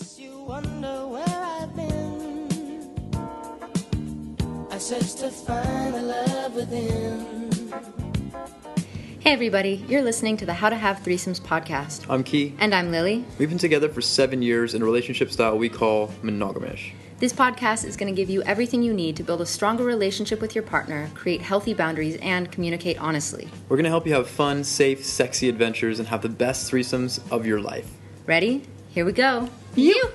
guess you wonder where I've been. I searched to find the love within. Hey, everybody, you're listening to the How to Have Threesomes podcast. I'm Key. And I'm Lily. We've been together for seven years in a relationship style we call monogamish. This podcast is going to give you everything you need to build a stronger relationship with your partner, create healthy boundaries, and communicate honestly. We're going to help you have fun, safe, sexy adventures and have the best threesomes of your life. Ready? Here we go. You!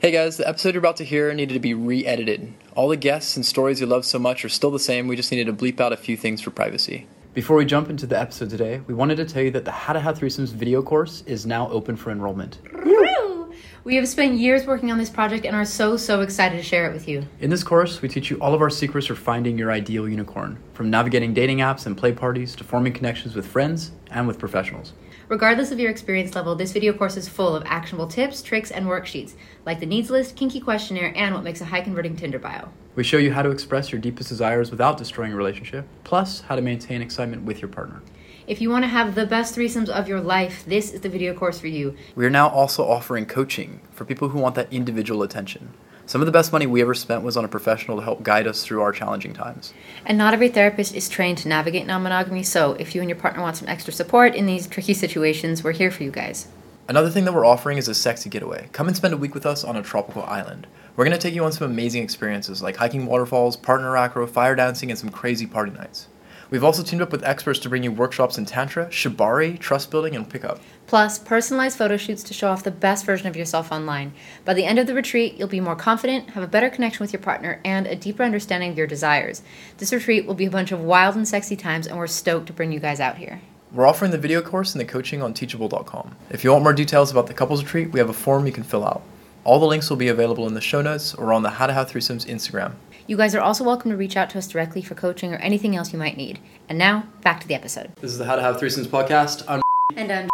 Hey guys, the episode you're about to hear needed to be re edited. All the guests and stories you love so much are still the same, we just needed to bleep out a few things for privacy. Before we jump into the episode today, we wanted to tell you that the How to Have Threesomes video course is now open for enrollment. Woo! We have spent years working on this project and are so, so excited to share it with you. In this course, we teach you all of our secrets for finding your ideal unicorn, from navigating dating apps and play parties to forming connections with friends and with professionals. Regardless of your experience level, this video course is full of actionable tips, tricks, and worksheets, like the needs list, kinky questionnaire, and what makes a high converting Tinder bio. We show you how to express your deepest desires without destroying a relationship, plus how to maintain excitement with your partner. If you want to have the best threesomes of your life, this is the video course for you. We are now also offering coaching for people who want that individual attention. Some of the best money we ever spent was on a professional to help guide us through our challenging times. And not every therapist is trained to navigate non monogamy, so if you and your partner want some extra support in these tricky situations, we're here for you guys. Another thing that we're offering is a sexy getaway. Come and spend a week with us on a tropical island. We're going to take you on some amazing experiences like hiking waterfalls, partner acro, fire dancing, and some crazy party nights. We've also teamed up with experts to bring you workshops in Tantra, Shibari, trust building, and pickup. Plus, personalized photo shoots to show off the best version of yourself online. By the end of the retreat, you'll be more confident, have a better connection with your partner, and a deeper understanding of your desires. This retreat will be a bunch of wild and sexy times, and we're stoked to bring you guys out here. We're offering the video course and the coaching on teachable.com. If you want more details about the couples retreat, we have a form you can fill out. All the links will be available in the show notes or on the How to Have Threesomes Instagram. You guys are also welcome to reach out to us directly for coaching or anything else you might need. And now, back to the episode. This is the How to Have Threesomes podcast. I'm And um,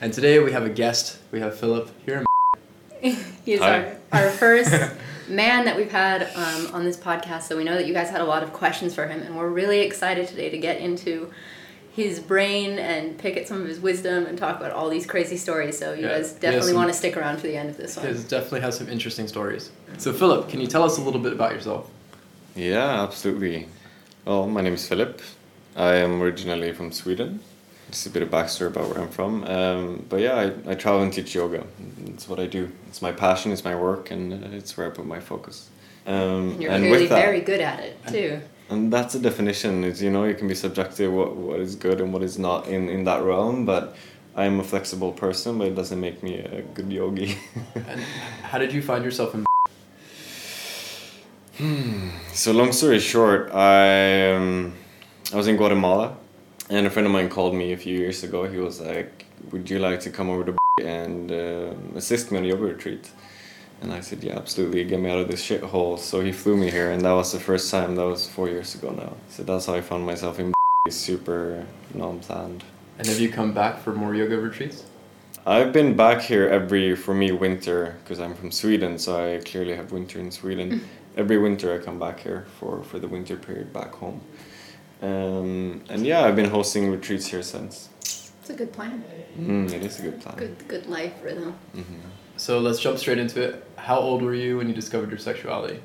and today we have a guest. We have Philip here. he's Hi. our, our first man that we've had um, on this podcast. So we know that you guys had a lot of questions for him, and we're really excited today to get into his brain and pick at some of his wisdom and talk about all these crazy stories. So you Yeah, guys definitely some- want to stick around for the end of this one. He definitely has some interesting stories. So Philip, can you tell us a little bit about yourself? Yeah, absolutely. Well, my name is Philip. I am originally from Sweden. Just a bit of backstory about where I'm from. Um, but yeah, I, I travel and teach yoga. It's what I do. It's my passion, it's my work, and uh, it's where I put my focus. Um, And you're and clearly with that, very good at it too. And that's a definition. Is you know you can be subjective what what is good and what is not in in that realm, but. I am a flexible person, but it doesn't make me a good yogi. And how did you find yourself in? So long story short, I um, I was in Guatemala, and a friend of mine called me a few years ago. He was like, "Would you like to come over to and uh, assist me on a yoga retreat?" And I said, "Yeah, absolutely. Get me out of this shithole." So he flew me here, and that was the first time. That was four years ago now. So that's how I found myself in super non-planned. And have you come back for more yoga retreats? I've been back here every for me winter because I'm from Sweden, so I clearly have winter in Sweden. every winter I come back here for for the winter period back home. Um, and yeah, I've been hosting retreats here since. It's a good plan. Mm, it is a good plan. Good, good life rhythm. So let's jump straight into it. How old were you when you discovered your sexuality?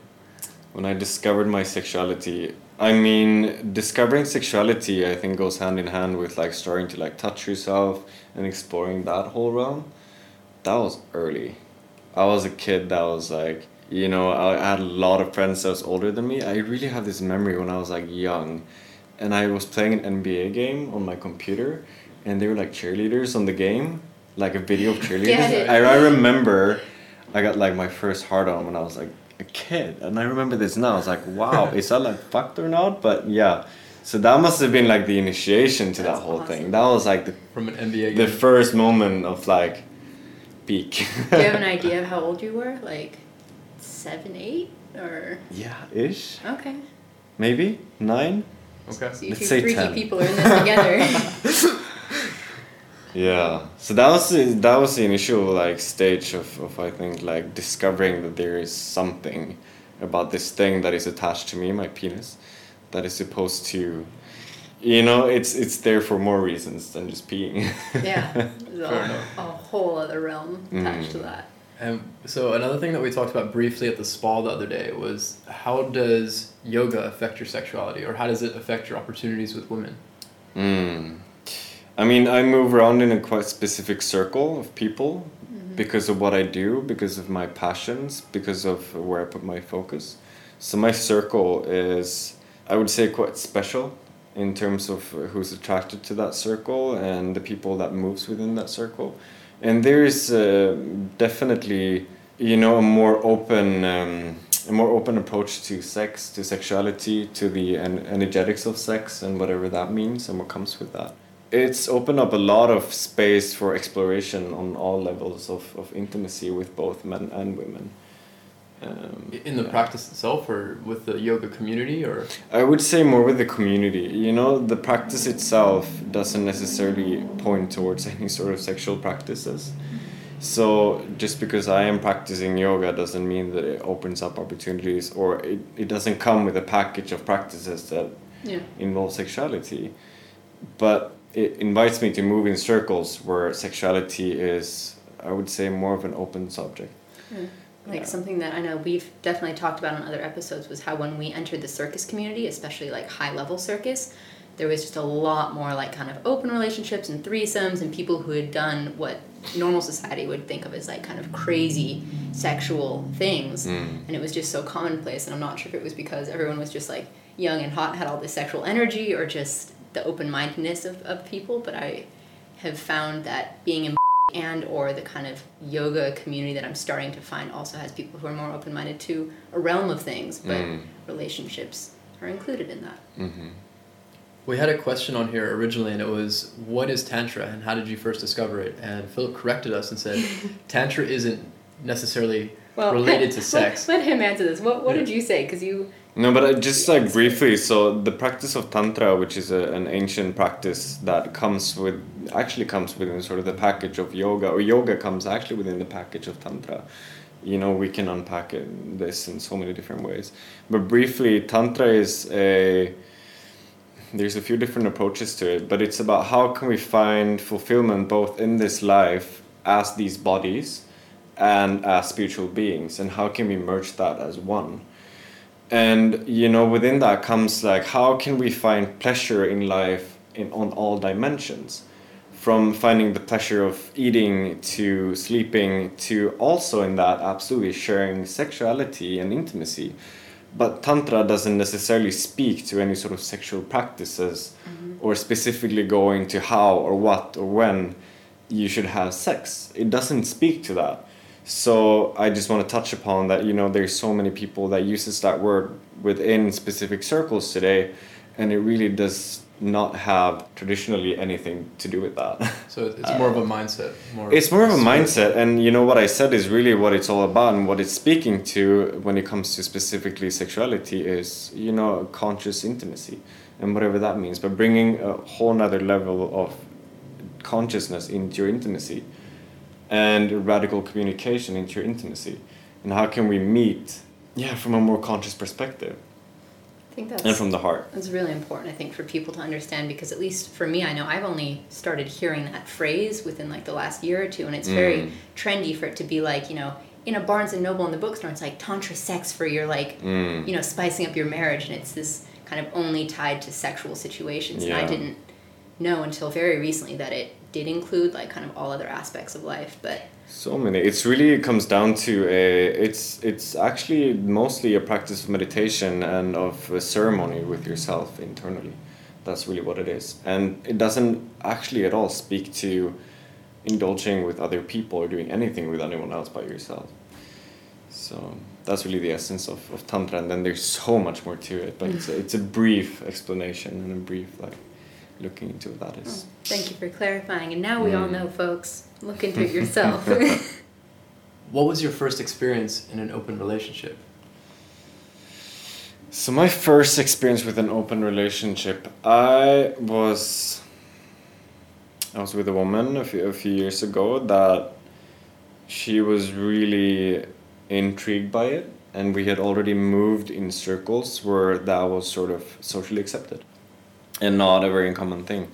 When I discovered my sexuality, I mean, discovering sexuality I think goes hand in hand with like starting to like touch yourself and exploring that whole realm. That was early. I was a kid that was like, you know, I had a lot of friends that was older than me. I really have this memory when I was like young, and I was playing an NBA game on my computer, and they were like cheerleaders on the game, like a video of cheerleaders. I, I remember I got like my first hard on when I was like a kid, and I remember this now. I was like, wow, is that like fucked or not? But yeah, so that must have been like the initiation to That's that whole awesome. thing. That was like the From an NBA the game? first moment of like peak. Do you have an idea of how old you were? Like seven, eight, or yeah, ish. okay? Maybe nine. Okay. So you Let's two say freaky 10. people are in this together. Yeah. So that was the, that was the initial like stage of, of I think like discovering that there is something about this thing that is attached to me, my penis, that is supposed to, you know, it's it's there for more reasons than just peeing. yeah, a, a whole other realm attached to Mm. that. And so another thing that we talked about briefly at the spa the other day was how does yoga affect your sexuality, or how does it affect your opportunities with women? Mm. I mean, I move around in a quite specific circle of people because of what I do, because of my passions, because of where I put my focus. So my circle is, I would say, quite special in terms of who's attracted to that circle and the people that moves within that circle. And there is uh, definitely, you know, a more open, um, a more open approach to sex, to sexuality, to the en- energetics of sex, and whatever that means and what comes with that. It's opened up a lot of space for exploration on all levels of, of intimacy with both men and women. Um, In the yeah. practice itself, or with the yoga community, or I would say more with the community. You know, the practice itself doesn't necessarily point towards any sort of sexual practices. So just because I am practicing yoga doesn't mean that it opens up opportunities or it, it doesn't come with a package of practices that Yeah. involve sexuality. But it invites me to move in circles where sexuality is, I would say, more of an open subject. Like Yeah. something that I know we've definitely talked about in other episodes was how when we entered the circus community, especially like high level circus, there was just a lot more like kind of open relationships and threesomes and people who had done what normal society would think of as like kind of crazy sexual things. Mm. And it was just so commonplace and I'm not sure if it was because everyone was just like young and hot and had all this sexual energy or just the open mindedness of, of people, but I have found that being in and or the kind of yoga community that I'm starting to find also has people who are more open minded to a realm of things, but Mm. relationships are included in that. hmm we had a question on here originally, and it was, "What is tantra, and how did you first discover it?" And Philip corrected us and said, "Tantra isn't necessarily related to sex." Let, let him answer this. What What Yeah. did you say? Because you No, but uh, just like briefly, so the practice of tantra, which is a, an ancient practice that comes with actually comes within sort of the package of yoga, or yoga comes actually within the package of tantra. You know, we can unpack it, this in so many different ways. But briefly, tantra is a there's a few different approaches to it, but it's about how can we find fulfillment both in this life as these bodies and as spiritual beings, and how can we merge that as one? And you know within that comes like how can we find pleasure in life in on all dimensions? From finding the pleasure of eating to sleeping to also in that absolutely sharing sexuality and intimacy. But tantra doesn't necessarily speak to any sort of sexual practices mm-hmm. or specifically going to how or what or when you should have sex. It doesn't speak to that so I just want to touch upon that. You know, there's so many people that uses that word within specific circles today, and it really does not have traditionally anything to do with that. So it's more of a mindset. More It's more of a mindset, and you know what I said is really what it's all about, and what it's speaking to when it comes to specifically sexuality is you know conscious intimacy, and whatever that means. But bringing a whole nother level of consciousness into your intimacy, and radical communication into your intimacy, and how can we meet, yeah, from a more conscious perspective I think that's and from the heart. That's really important, I think, for people to understand because at least for me, I know I've only started hearing that phrase within like the last year or two, and it's very Mm. trendy for it to be like, you know, in a Barnes and Noble in the bookstore, it's like tantra sex for your like, Mm. you know, spicing up your marriage, and it's this kind of only tied to sexual situations. And I didn't know until very recently that it did include like kind of all other aspects of life, but So many. It's really it comes down to a. It's it's actually mostly a practice of meditation and of a ceremony with yourself internally. That's really what it is, and it doesn't actually at all speak to indulging with other people or doing anything with anyone else but yourself. So that's really the essence of, of tantra, and then there's so much more to it. But it's a, it's a brief explanation and a brief like looking into what that is. thank you for clarifying. And now we all Mm. know, folks. Look into it yourself. What was your first experience in an open relationship? So my first experience with an open relationship, I was I was with a woman a few, a few years ago that she was really intrigued by it and we had already moved in circles where that was sort of socially accepted and not a very common thing.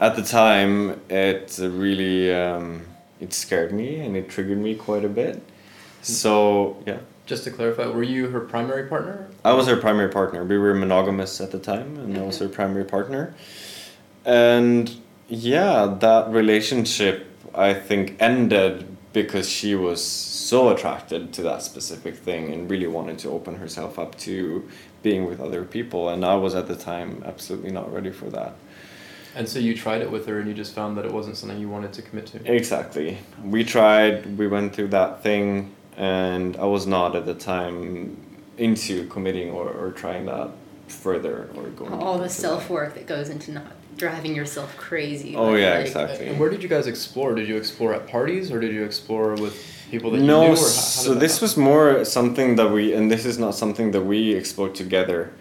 at the time, it really um, it scared me and it triggered me quite a bit. So yeah, Just to clarify, were you her primary partner? I was her primary partner. We were monogamous at the time, and I was her primary partner. And yeah, that relationship I think ended because she was so attracted to that specific thing and really wanted to open herself up to being with other people. And I was at the time absolutely not ready for that. And so you tried it with her and you just found that it wasn't something you wanted to commit to. Exactly. We tried, we went through that thing, and I was not at the time into committing or, or trying that further or going All the self work that goes into not driving yourself crazy. Oh, like- yeah, like- exactly. And where did you guys explore? Did you explore at parties or did you explore with people that you no, knew? Or how, how so this happen? was more something that we, and this is not something that we explored together.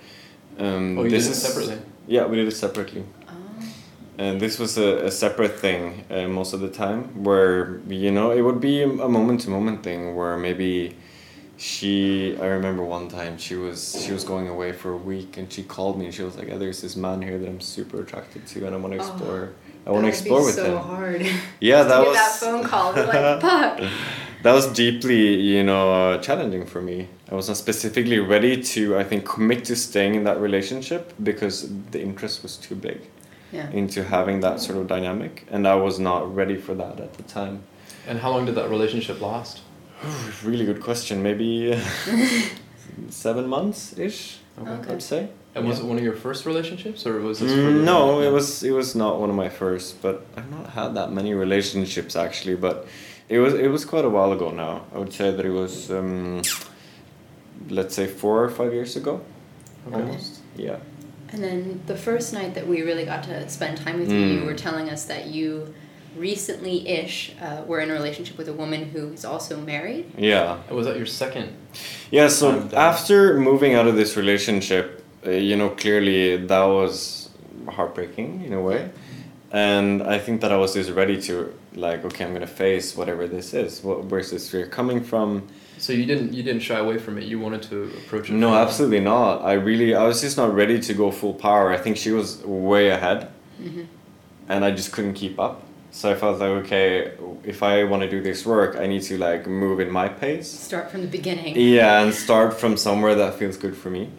Um, Oh, you this did it is- separately? Yeah, we did it separately. Oh. And this was a, a separate thing uh, most of the time, where you know it would be a moment to moment thing where maybe she. I remember one time she was she was going away for a week and she called me and she was like, "Yeah, "There's this man here that I'm super attracted to and I want to Oh, explore. I want to That'd be explore with so him." hard. Yeah, that was that phone call. You're like, fuck. That was deeply you know uh, challenging for me i was not specifically ready to i think commit to staying in that relationship because the interest was too big Yeah. into having that sort of dynamic and i was not ready for that at the time And how long did that relationship last? really good question maybe uh, seven months ish Okay. i'd say And was Yeah. it one of your first relationships or was this Mm, no it was it was not one of my first but i've not had that many relationships actually but it was it was quite a while ago now i would say that it was um, let's say four or five years ago Okay. almost yeah And then the first night that we really got to spend time with you, you Mm. were telling us that you recently ish uh, were in a relationship with a woman who is also married. yeah And was that your second? Yeah, so after moving out of this relationship, uh, you know, clearly that was heartbreaking in a way. And I think that I was just ready to, like, okay, I'm gonna face whatever this is. What, where's this fear coming from? So you didn't you didn't shy away from it. You wanted to approach it. No, from- absolutely not. I really, I was just not ready to go full power. I think she was way ahead, Mhm. and I just couldn't keep up. So I felt like, okay, if I want to do this work, I need to like move in my pace. Start from the beginning. Yeah, and start from somewhere that feels good for me.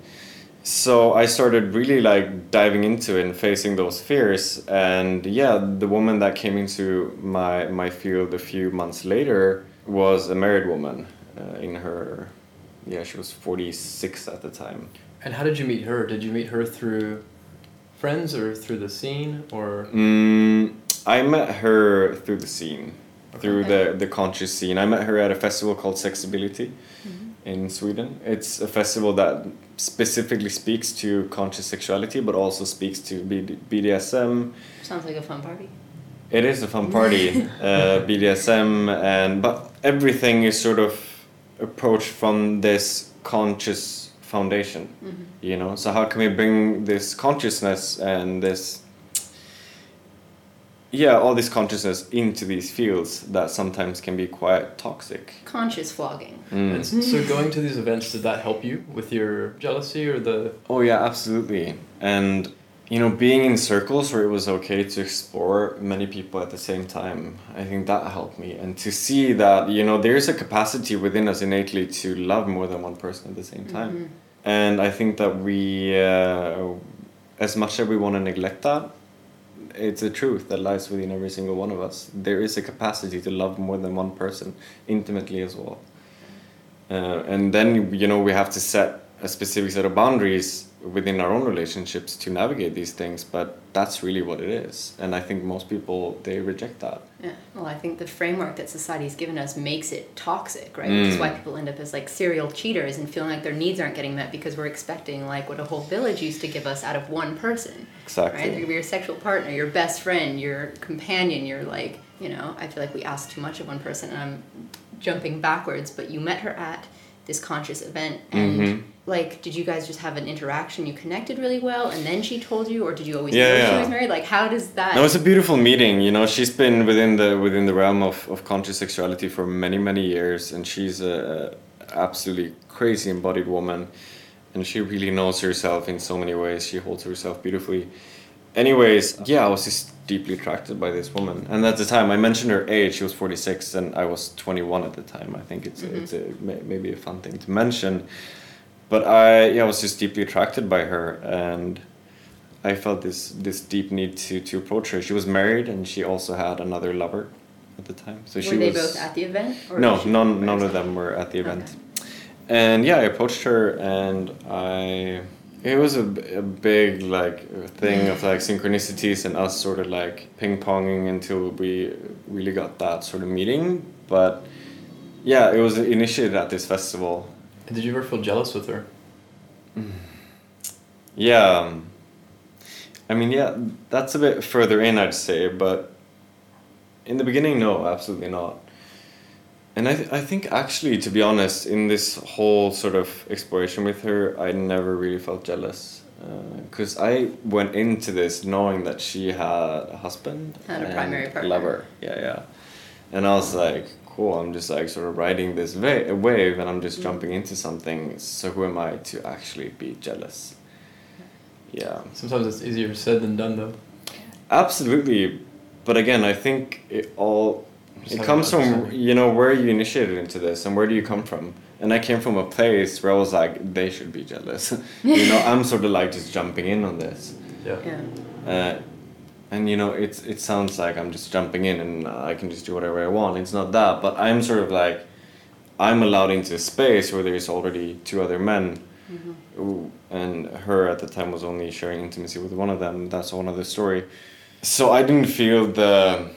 So I started really like diving into it and facing those fears. And yeah, the woman that came into my my field a few months later was a married woman uh, in her yeah, she was 46 at the time. And how did you meet her? Did you meet her through friends or through the scene or? Mm, I met her through the scene, through the, the conscious scene. I met her at a festival called Sexability in Sweden. It's a festival that specifically speaks to conscious sexuality, but also speaks to BD- BDSM. Sounds like a fun party. It is a fun party, uh, BDSM, and but everything is sort of approached from this conscious foundation. You know, so how can we bring this consciousness and this yeah, all this consciousness into these fields that sometimes can be quite toxic. Conscious flogging. Mm. And so going to these events did that help you with your jealousy or the? Oh yeah, absolutely. And you know, being in circles where it was okay to explore many people at the same time, I think that helped me. And to see that, you know, there's a capacity within us innately to love more than one person at the same time. And I think that we, uh, as much as we want to neglect that, it's a truth that lies within every single one of us. There is a capacity to love more than one person intimately as well. Uh, and then you know we have to set a specific set of boundaries within our own relationships to navigate these things but that's really what it is and i think most people they reject that Yeah. Well, I think the framework that society's given us makes it toxic, right? Which is Mm. why people end up as like serial cheaters and feeling like their needs aren't getting met because we're expecting like what a whole village used to give us out of one person. Exactly. Right? Be your sexual partner, your best friend, your companion, your like, you know, I feel like we ask too much of one person and I'm jumping backwards, but you met her at this conscious event and Mhm. Like did you guys just have an interaction you connected really well and then she told you or did you always Yeah, know she was married like how does that no it's a beautiful meeting you know she's been within the within the realm of, of conscious sexuality for many many years and she's a absolutely crazy embodied woman and she really knows herself in so many ways she holds herself beautifully anyways, yeah, I was just deeply attracted by this woman. And at the time, I mentioned her age. She was 46 and I was 21 at the time. I think it's, Mm-hmm. it's a, maybe a fun thing to mention. But I, yeah, I was just deeply attracted by her. And I felt this, this deep need to, to approach her. She was married and she also had another lover at the time. So Were she they was, both at the event? no, none, none of them were at the event. And yeah, I approached her, and I. It was a, a big like thing of like synchronicities and us sort of like ping ponging until we really got that sort of meeting. But yeah, it was initiated at this festival. Did you ever feel jealous with her? Yeah. um, I mean, yeah, that's a bit further in, I'd say, but in the beginning, no, absolutely not. And I, th- I think actually, to be honest, in this whole sort of exploration with her, I never really felt jealous. Because I went into this knowing that she had a husband Had a and primary partner. lover. Yeah, yeah. And I was like, cool, I'm just like sort of riding this va- wave and I'm just jumping into something. So who am I to actually be jealous? Yeah. Sometimes it's easier said than done, though. Absolutely, but again, I think it all it comes from you know where you initiated into this and where do you come from. And I came from a place where I was like, they should be jealous. you know, I'm sort of like just jumping in on this, Yeah. Yeah. uh, and you know, it's it sounds like I'm just jumping in and I can just do whatever I want. It's not that, but I'm sort of like, I'm allowed into a space where there's already two other men Ooh, and her at the time was only sharing intimacy with one of them. That's a whole other story. So I didn't feel the,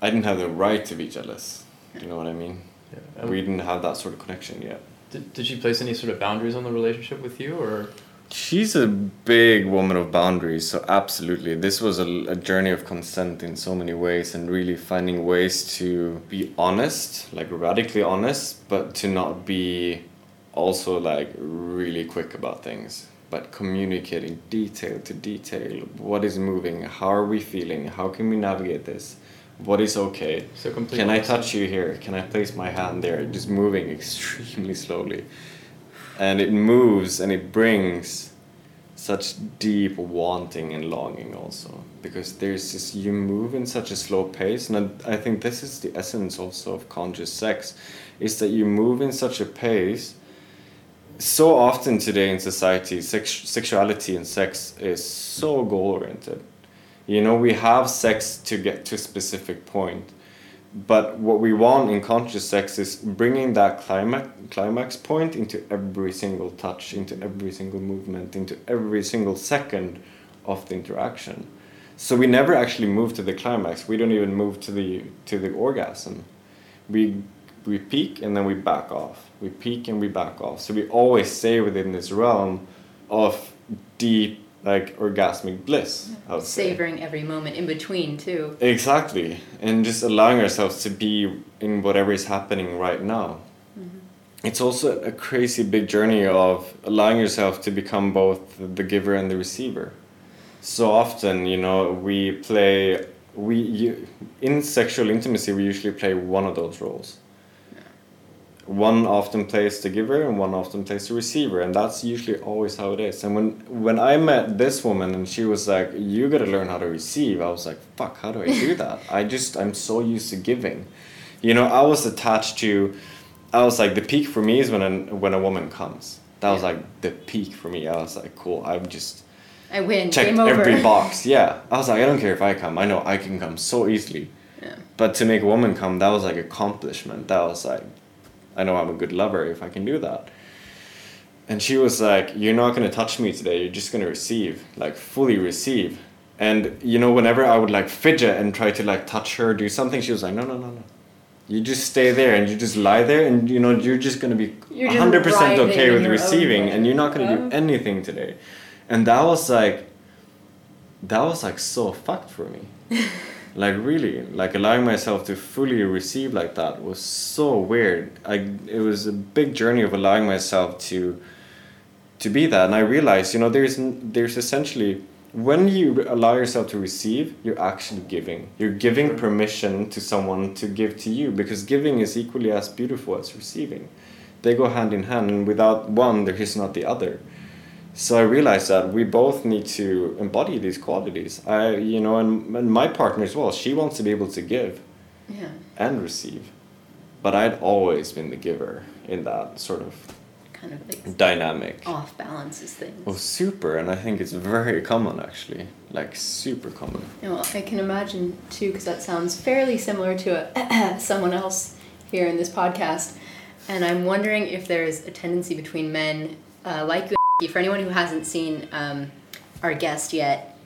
I didn't have the right to be jealous. Do you know what I mean? yeah. Um, We didn't have that sort of connection yet. did, did she place any sort of boundaries on the relationship with you, or She's a big woman of boundaries, so absolutely. This was a, a journey of consent in so many ways and really finding ways to be honest, like radically honest, but to not be also like really quick about things, but communicating detail to detail. What is moving? How are we feeling? How can we navigate this? What is okay? so? Can I touch you here? Can I place my hand there? Just moving extremely slowly. And it moves and it brings such deep wanting and longing also. Because there's this, you move in such a slow pace. And I, think this is the essence also of conscious sex, is that you move in such a pace. So often today in society, sex, sexuality and sex is so goal oriented. You know, we have sex to get to a specific point, but what we want in conscious sex is bringing that climax climax point into every single touch, into every single movement, into every single second of the interaction. So we never actually move to the climax. We don't even move to the to the orgasm. We we peak and then we back off. We peak and we back off. So we always stay within this realm of deep like orgasmic bliss. Say. Savoring every moment in between too. Exactly, and just allowing ourselves to be in whatever is happening right now. Mm-hmm. It's also a crazy big journey of allowing yourself to become both the giver and the receiver. So often, you know, we play we you, in sexual intimacy we usually play one of those roles. One often plays the giver and one often plays the receiver, and that's usually always how it is. And when when I met this woman and she was like, "You got to learn how to receive," I was like, "Fuck, how do I do that?" I just I'm so used to giving. You know, I was attached to. I was like, the peak for me is when a, when a woman comes. That was like the peak for me. I was like, cool. I'm just I win. checked Game every box. Yeah, I was like, I don't care if I come. I know I can come so easily. Yeah. But to make a woman come, that was like accomplishment. That was like, I know I'm a good lover if I can do that. And she was like, You're not gonna touch me today. You're just gonna receive, like fully receive. And you know, whenever I would like fidget and try to like touch her, do something, she was like, No, no, no, no. You just stay there and you just lie there, and you know you're just gonna be You're hundred percent okay with receiving, and you're not gonna Yeah. do anything today. And that was like, that was like so fucked for me like really like allowing myself to fully receive like that was so weird. I it was a big journey of allowing myself to to be that. And i realized you know there's there's essentially when you allow yourself to receive you're actually giving. You're giving permission to someone to give to you because giving is equally as beautiful as receiving. They go hand in hand and without one there is not the other So I realized that we both need to embody these qualities. I, you know, and, and my partner as well. She wants to be able to give Yeah. and receive, but I'd always been the giver in that sort of Kind of like dynamic. off balances things. Oh, super! And I think it's very common actually, like super common. Well, I can imagine too, because that sounds fairly similar to a, someone else here in this podcast. And I'm wondering if there's a tendency between men uh, like you. For anyone who hasn't seen um, our guest yet,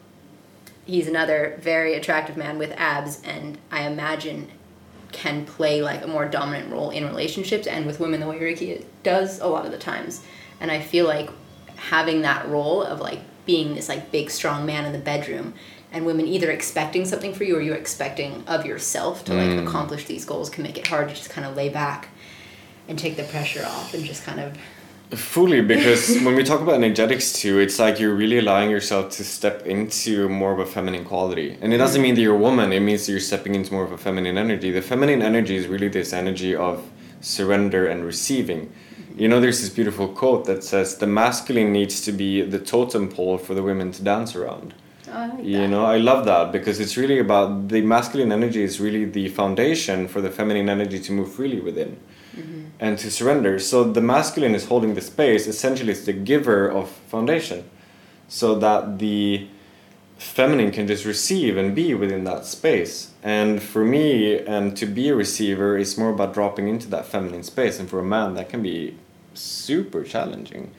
he's another very attractive man with abs, and I imagine can play like a more dominant role in relationships and with women the way Ricky does a lot of the times. And I feel like having that role of like being this like big strong man in the bedroom and women either expecting something for you or you're expecting of yourself to like accomplish these goals can make it hard to just kind of lay back and take the pressure off and just kind of Fully, because when we talk about energetics too, it's like you're really allowing yourself to step into more of a feminine quality. And it doesn't mm. mean that you're a woman, it means that you're stepping into more of a feminine energy. The feminine energy is really this energy of surrender and receiving. You know, there's this beautiful quote that says, The masculine needs to be the totem pole for the women to dance around. oh, like You know, I love that because it's really about the masculine energy is really the foundation for the feminine energy to move freely within mm-hmm. And to surrender. So the masculine is holding the space, essentially, it's the giver of foundation, so that the feminine can just receive and be within that space. And for me, and to be a receiver is more about dropping into that feminine space. And for a man, that can be super challenging.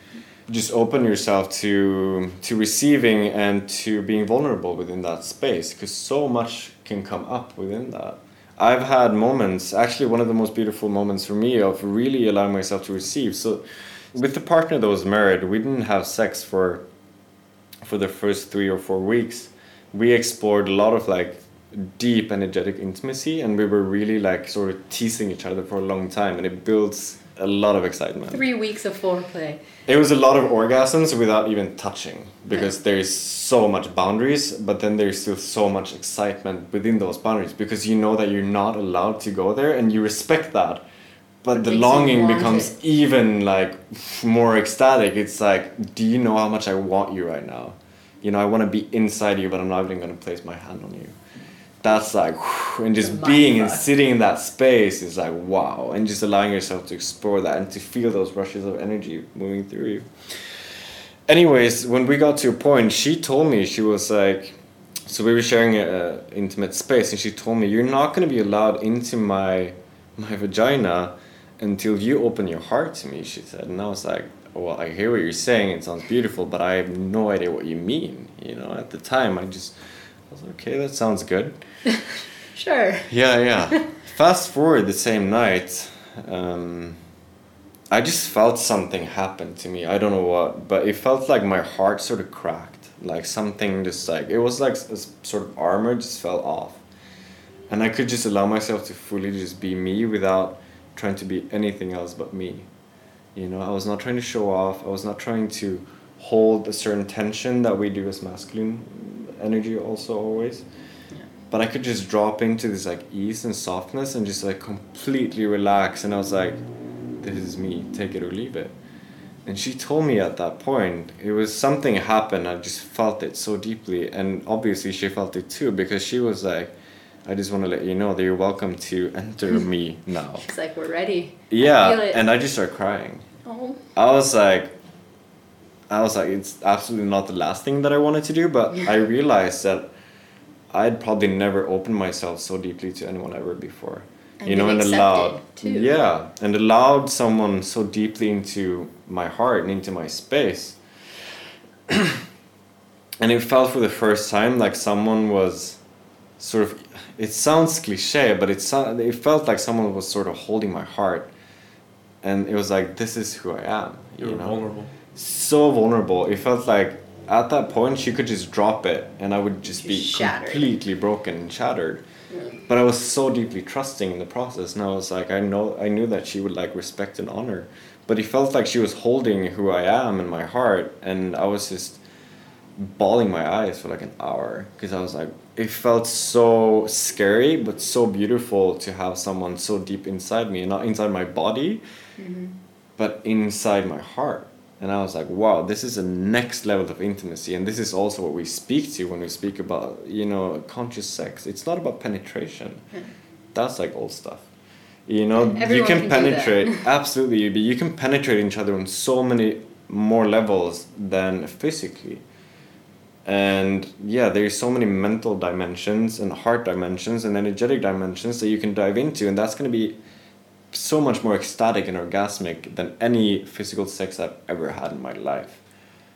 Just open yourself to to receiving and to being vulnerable within that space, because so much can come up within that. I've had moments, actually, one of the most beautiful moments for me of really allowing myself to receive. So, with the partner that was married, we didn't have sex for for the first three or four weeks. We explored a lot of like deep energetic intimacy, and we were really like sort of teasing each other for a long time, and it builds a lot of excitement. Three weeks of foreplay. It was a lot of orgasms without even touching because there is so much boundaries, but then there's still so much excitement within those boundaries because you know that you're not allowed to go there and you respect that. But the longing becomes it. even like more ecstatic. It's like, do you know how much I want you right now? You know, I want to be inside you, but I'm not even going to place my hand on you. That's like, and just oh being and sitting in that space is like, wow. And just allowing yourself to explore that and to feel those rushes of energy moving through you. Anyways, when we got to a point, she told me, she was like, so we were sharing a, a intimate space, and she told me, you're not going to be allowed into my my vagina until you open your heart to me, she said. And I was like, well, I hear what you're saying, it sounds beautiful, but I have no idea what you mean. You know, at the time, I just, was like, okay, that sounds good. Sure. Yeah, yeah. Fast forward the same night, um, I just felt something happen to me. I don't know what, but it felt like my heart sort of cracked. Like something just like, it was like a sort of armor just fell off. And I could just allow myself to fully just be me without trying to be anything else but me. You know, I was not trying to show off, I was not trying to hold a certain tension that we do as masculine energy also always but I could just drop into this like ease and softness and just like completely relax. And I was like, this is me, take it or leave it. And she told me at that point, it was something happened. I just felt it so deeply. And obviously, she felt it too because she was like, I just want to let you know that you're welcome to enter me now. She's like, we're ready. Yeah. it. And I just started crying. Oh. I was like, I was like, it's absolutely not the last thing that I wanted to do, but I realized that I'd probably never opened myself so deeply to anyone ever before. And you know, and allowed, too. yeah, and allowed someone so deeply into my heart and into my space. and it felt for the first time like someone was sort of, it sounds cliche, but it, so- it felt like someone was sort of holding my heart. And it was like, this is who I am. You You know? vulnerable. So vulnerable. It felt like at that point she could just drop it and I would just be shattered. completely broken and shattered. But I was so deeply trusting in the process and I was like I know I knew that she would like respect and honor. But it felt like she was holding who I am in my heart and I was just bawling my eyes for like an hour because I was like it felt so scary but so beautiful to have someone so deep inside me not inside my body mm-hmm. but inside my heart And I was like, wow, this is a next level of intimacy. And this is also what we speak to when we speak about, you know, conscious sex. It's not about penetration. That's like old stuff. You know, you can, can penetrate, absolutely, but you can penetrate each other on so many more levels than physically. And yeah, there's so many mental dimensions and heart dimensions and energetic dimensions that you can dive into, and that's going to be so much more ecstatic and orgasmic than any physical sex I've ever had in my life.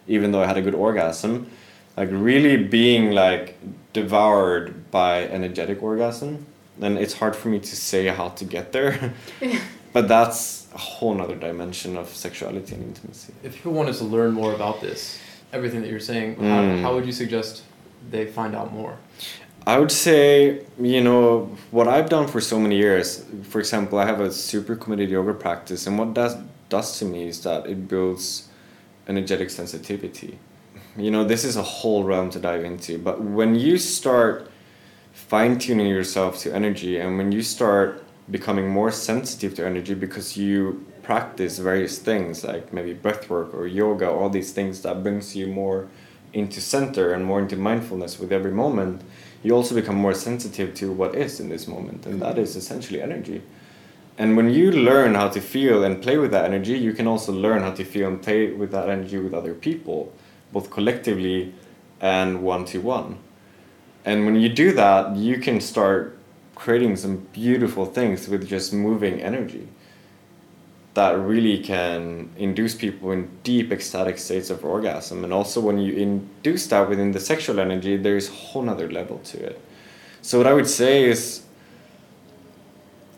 Even though I had a good orgasm, like really being like devoured by energetic orgasm, and it's hard for me to say how to get there. but that's a whole nother dimension of sexuality and intimacy. If people wanted to learn more about this, everything that you're saying, Mm. how, how would you suggest they find out more? I would say, you know, what I've done for so many years, for example, I have a super committed yoga practice, and what that does to me is that it builds energetic sensitivity. You know, this is a whole realm to dive into, but when you start fine tuning yourself to energy and when you start becoming more sensitive to energy because you practice various things like maybe breath work or yoga, all these things that brings you more into center and more into mindfulness with every moment, you also become more sensitive to what is in this moment, and that is essentially energy. And when you learn how to feel and play with that energy, you can also learn how to feel and play with that energy with other people, both collectively and one to one. And when you do that, you can start creating some beautiful things with just moving energy that really can induce people in deep ecstatic states of orgasm. And also, when you induce that within the sexual energy, there's a whole nother level to it. So, what I would say is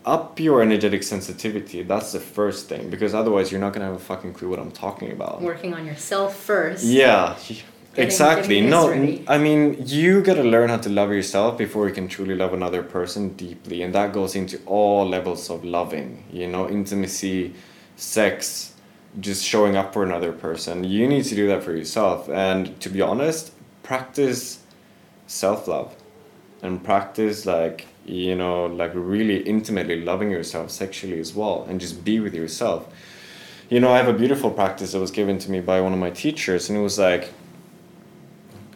up your energetic sensitivity. That's the first thing, because otherwise, you're not going to have a fucking clue what I'm talking about. Working on yourself first. Yeah, exactly. getting No, ready. I mean, you gotta learn how to love yourself before you can truly love another person deeply, and that goes into all levels of loving. You know, intimacy, sex, just showing up for another person. You need to do that for yourself, and to be honest, practice self love, and practice like you know, like really intimately loving yourself sexually as well, and just be with yourself you know, I have a beautiful practice that was given to me by one of my teachers, and it was like,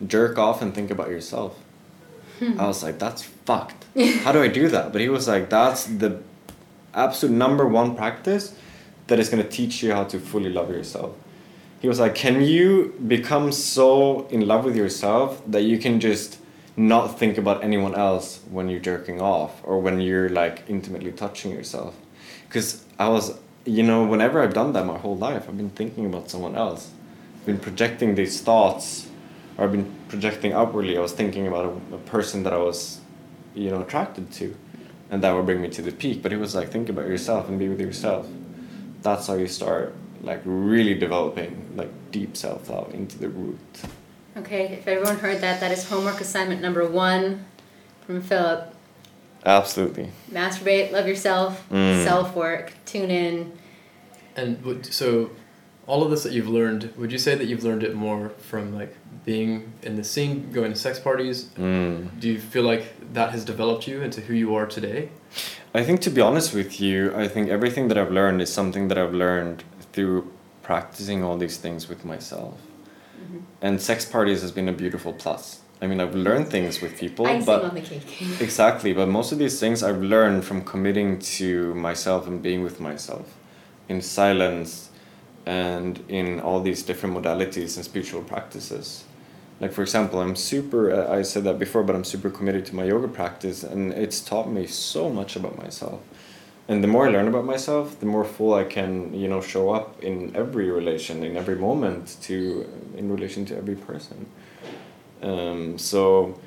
jerk off and think about yourself. Hmm. I was like, that's fucked. How do I do that? But he was like, that's the absolute number one practice that is going to teach you how to fully love yourself. He was like, can you become so in love with yourself that you can just not think about anyone else when you're jerking off or when you're like intimately touching yourself? Because I was, you know, whenever I've done that my whole life, I've been thinking about someone else. I've been projecting these thoughts, or I've been projecting upwardly. I was thinking about a, a person that I was, you know, attracted to, and that would bring me to the peak. But it was like, think about yourself and be with yourself. That's how you start, like, really developing, like, deep self love into the root. Okay, if everyone heard that, that is homework assignment number one from Philip. Absolutely. Masturbate, love yourself, Mm. self work, tune in. And would, so, all of this that you've learned, would you say that you've learned it more from like being in the scene, going to sex parties? Mm. Do you feel like that has developed you into who you are today? I think to be honest with you, I think everything that I've learned is something that I've learned through practicing all these things with myself. And sex parties has been a beautiful plus. I mean, I've learned things with people, Icing but on the cake. exactly, but most of these things I've learned from committing to myself and being with myself in silence and in all these different modalities and spiritual practices. Like for example, I'm super I said that before, but I'm super committed to my yoga practice and it's taught me so much about myself. And the more I learn about myself, the more full I can, you know, show up in every relation, in every moment to in relation to every person. Um, so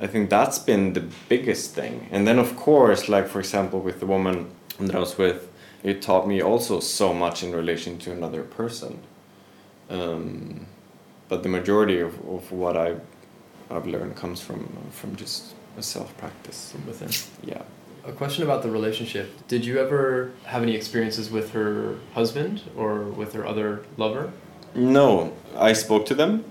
I think that's been the biggest thing. And then, of course, like for example, with the woman that I was with, it taught me also so much in relation to another person. Um, but the majority of, of what I've, I've learned comes from, from just a self practice. From within. Yeah. A question about the relationship. Did you ever have any experiences with her husband or with her other lover? No, I spoke to them.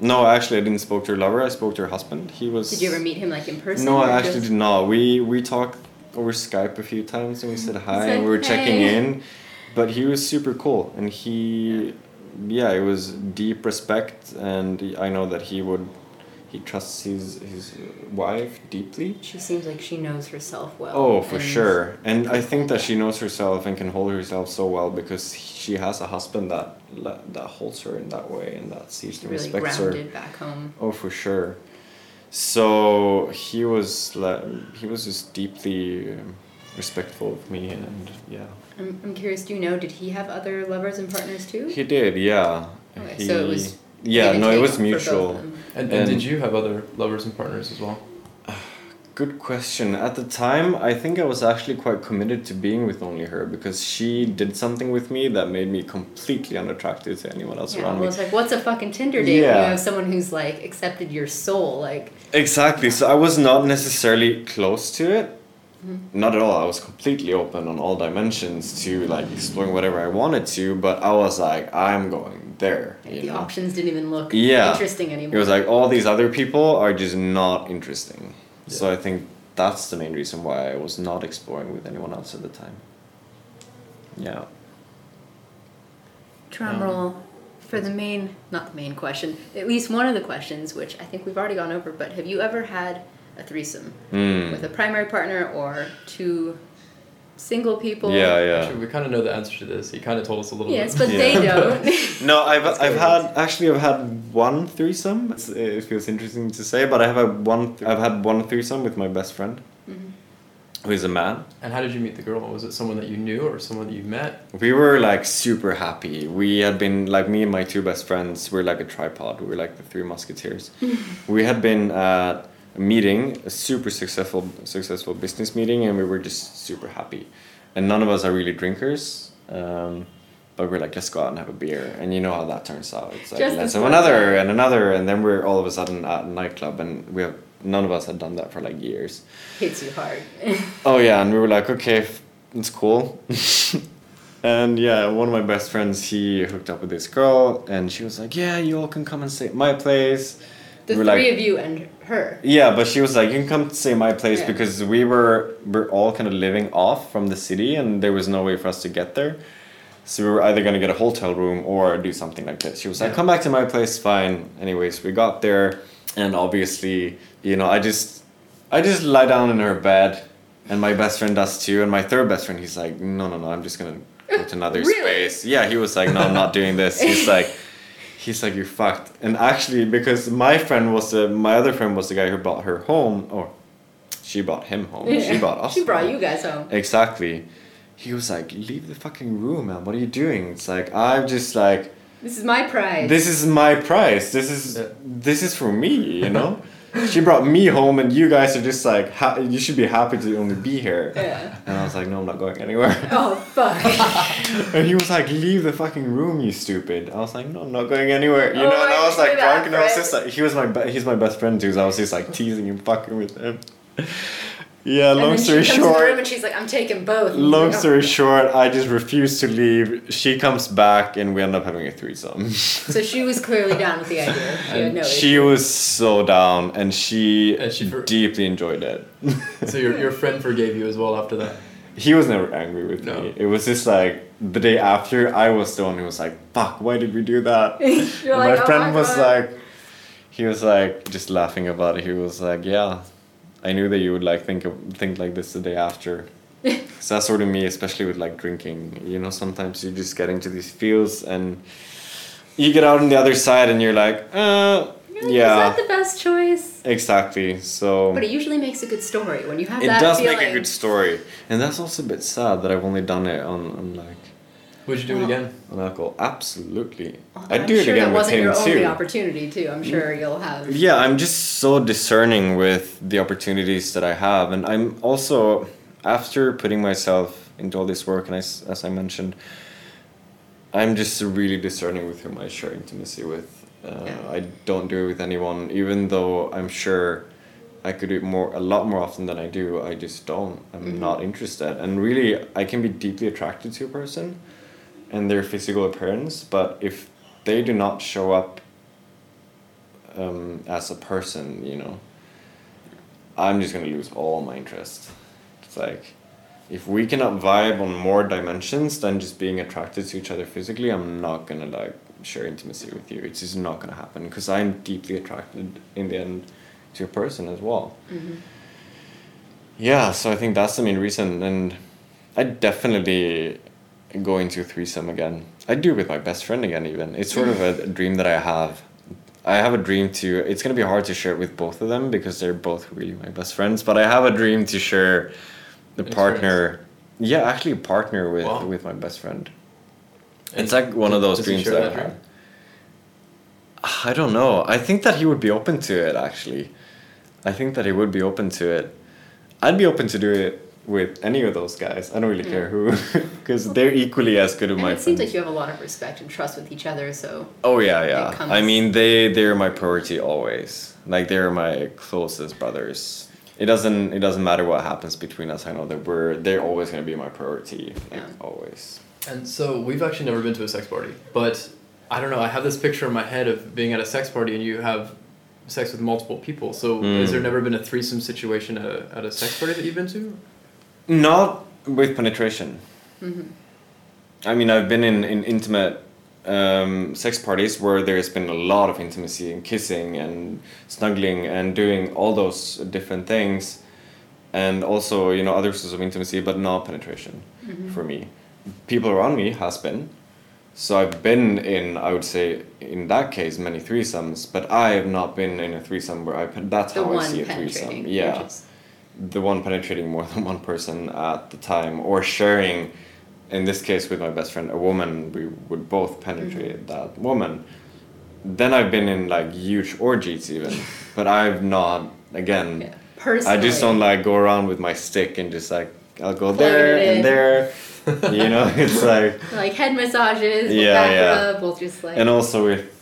No, actually, I didn't spoke to her lover. I spoke to her husband. He was. Did you ever meet him like in person? No, I actually just- did not. We we talked over Skype a few times and we said hi and we were checking in. But he was super cool and he yeah, it was deep respect, and I know that he would, he trusts his his wife deeply. She seems like she knows herself well. Oh, for and- sure. And I think that she knows herself and can hold herself so well because she has a husband that that holds her in that way and that sees and really respects her. grounded back home. Oh, for sure. So he was like, he was just deeply um, respectful of me, and yeah, I'm, I'm curious, do you know, did he have other lovers and partners too? he did. Yeah. Okay, he, so it was Yeah, no, it was for both of mutual. them. And, and, did you have other lovers and partners as well? Good question. At the time, I think I was actually quite committed to being with only her because she did something with me that made me completely unattractive to anyone else Yeah, around well, me. it's like, what's a fucking Tinder date when you Yeah. have someone who's like accepted your soul? Like, Exactly. So I was not necessarily close to it. Mm-hmm. Not at all. I was completely open on all dimensions to like exploring whatever I wanted to, but I was like, I'm going there. You the know? options didn't even look Yeah. interesting anymore. It was like all these other people are just not interesting. So I think that's the main reason why I was not exploring with anyone else at the time. Yeah. Drum Um, for the main, not the main question, at least one of the questions, which I think we've already gone over, but have you ever had a threesome Mm. with a primary partner or two single people? Yeah, yeah. Actually, we kind of know the answer to this. He kind of told us a little Yes, bit. but Yeah. they don't. No, I've That's I've had actually I've had one threesome. It's, it feels interesting to say, but I have a one. I've had one threesome with my best friend, Mhm. who is a man. And how did you meet the girl? Was it someone that you knew or someone that you met? We were like super happy. We had been like me and my two best friends. We're like a tripod. We were like the three musketeers. we had been at a meeting, a super successful successful business meeting, and we were just super happy. And none of us are really drinkers. Um, but we're like, let's go out and have a beer, and you know how that turns out. It's like let's have another and another, and then we're all of a sudden at a nightclub, and we have none of us had done that for like years. Hits you hard. Oh yeah, and we were like, okay, it's cool. and yeah, one of my best friends, he hooked up with this girl, and she was like, yeah, you all can come and stay at my place. The We three like, of you and her. yeah, but she was like, you can come stay my place Yeah. because we were we're all kind of living off from the city, and there was no way for us to get there. So we were either gonna get a hotel room or do something like this. She was like, "Come back to my place, fine." Anyways, we got there, and obviously, you know, I just, I just lie down in her bed, and my best friend does too, and my third best friend, he's like, "No, no, no, I'm just gonna go to another Really? space." Yeah, he was like, "No, I'm not doing this." He's like, he's like, "You're fucked." And actually, because my friend was the, my other friend was the guy who brought her home, or she brought him home. She brought us. She brought home. you guys home. Exactly. He was like, "Leave the fucking room, man. What are you doing?" It's like I'm just like, This is my prize. this is my price. This is Yeah. this is for me. You know. she brought me home, and you guys are just like, ha- you should be happy to only be here. Yeah. And I was like, no, I'm not going anywhere. Oh fuck. and he was like, leave the fucking room, you stupid. I was like, no, I'm not going anywhere. You Oh, know, and I I was like drunk, and I was just like, he was my be- he's my best friend too, so I was just like teasing him, fucking with him. Yeah, and long then story she comes to the room short. and she's like, I'm taking both. And Long like, "Oh, story short, I just refuse to leave. She comes back, and we end up having a threesome. So she was clearly down with the idea. She had no she issue. was so down, and she, And she for- deeply enjoyed it. So your, your friend forgave you as well after that. he was never angry with No. me. It was just like the day after, I was the one who was like, "Fuck, why did we do that?" You're like, my "Oh friend my was God." like, he was like just laughing about it. He was like, "Yeah, I knew that you would like think of, think like this the day after." so that's sort of me, especially with like drinking. You know, sometimes you just get into these fields and you get out on the other side, and you're like, "Uh, You're yeah, Is that the best choice? exactly." So But it usually makes a good story when you have it that does feeling. make a good story, and that's also a bit sad that I've only done it on, on like Would you do it Well- again? on alcohol. Absolutely, Although I'd I'm do it sure again that with wasn't him your only too. opportunity too. I'm sure you'll have. Yeah, I'm just so discerning with the opportunities that I have, and I'm also after putting myself into all this work, and as as I mentioned, I'm just really discerning with whom I share intimacy with. Uh, Yeah. I don't do it with anyone, even though I'm sure I could do it more a lot more often than I do. I just don't. I'm Mhm. not interested, and really, I can be deeply attracted to a person, and their physical appearance, but if they do not show up um, as a person, you know, I'm just gonna lose all my interest. It's like if we cannot vibe on more dimensions than just being attracted to each other physically, I'm not gonna like share intimacy with you. It's just not gonna happen because I'm deeply attracted in the end to a person as well. Yeah, so I think that's the main reason, and I definitely go to a threesome again. I do with my best friend again. Even it's sort of a, dream that I have. I have a dream to. It's gonna be hard to share it with both of them because they're both really my best friends. But I have a dream to share the partner. Yeah, actually, a partner with Wow. with my best friend. And it's like one of those does he dreams share that, that I dream? have. I don't know. I think that he would be open to it. Actually, I think that he would be open to it. I'd be open to do it with any of those guys. I don't really care who, because they're equally as good as my it seems friends. like you have a lot of respect and trust with each other, so Oh yeah, yeah. comes- I mean, they they're my priority always. Like they're my closest brothers. It doesn't it doesn't matter what happens between us. I know that we're they're always gonna be my priority. Like Yeah. always. And so we've actually never been to a sex party, but I don't know. I have this picture in my head of being at a sex party and you have sex with multiple people. So Mm. has there never been a threesome situation at a, at a sex party that you've been to? Not with penetration. I mean, I've been in, in intimate um, sex parties where there's been a lot of intimacy and kissing and snuggling and doing all those different things. And also, you know, other sorts of intimacy, but not penetration for me. People around me has been. So I've been in, I would say, in that case, many threesomes, but I have not been in a threesome where I, that's the how I see a threesome. Yeah the one penetrating more than one person at the time or sharing in this case with my best friend a woman we would both penetrate mm-hmm. that woman then i've been in like huge orgies even but i've not again yeah. Personally, i just don't like go around with my stick and just like i'll go Plug there and there you know it's like like head massages, Yeah, yeah. rub, we'll just like and also with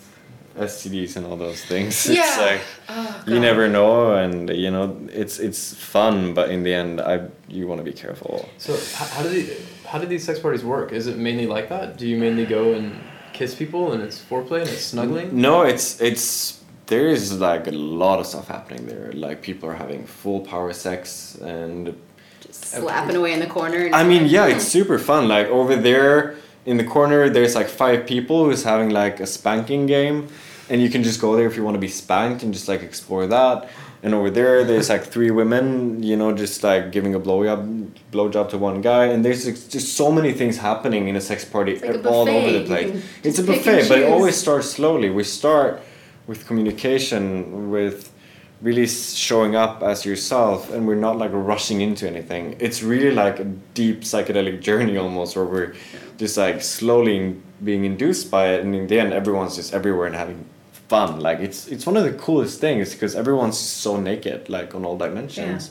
stds and all those things yeah. it's like Oh, you never know and you know it's it's fun but in the end i you want to be careful So how, how do the, how do these sex parties work? Is it mainly like that? Do you mainly go and kiss people and it's foreplay and it's snuggling? no it's it's there is like a lot of stuff happening there like people are having full power sex and just slapping away in the corner. And i mean like, yeah hmm. it's super fun like over there in the corner there's like five people who's having like a spanking game and you can just go there if you want to be spanked and just like explore that. And over there there's like three women you know just like giving a blowjob blowjob to one guy. And there's just just so many things happening in a sex party like a all over the place. It's a just pick and buffet but it always starts slowly. We start with communication with really showing up as yourself and we're not like rushing into anything. It's really like a deep psychedelic journey almost where we're just like slowly being induced by it. And in the end everyone's just everywhere and having fun. Like it's it's one of the coolest things because everyone's so naked like on all dimensions.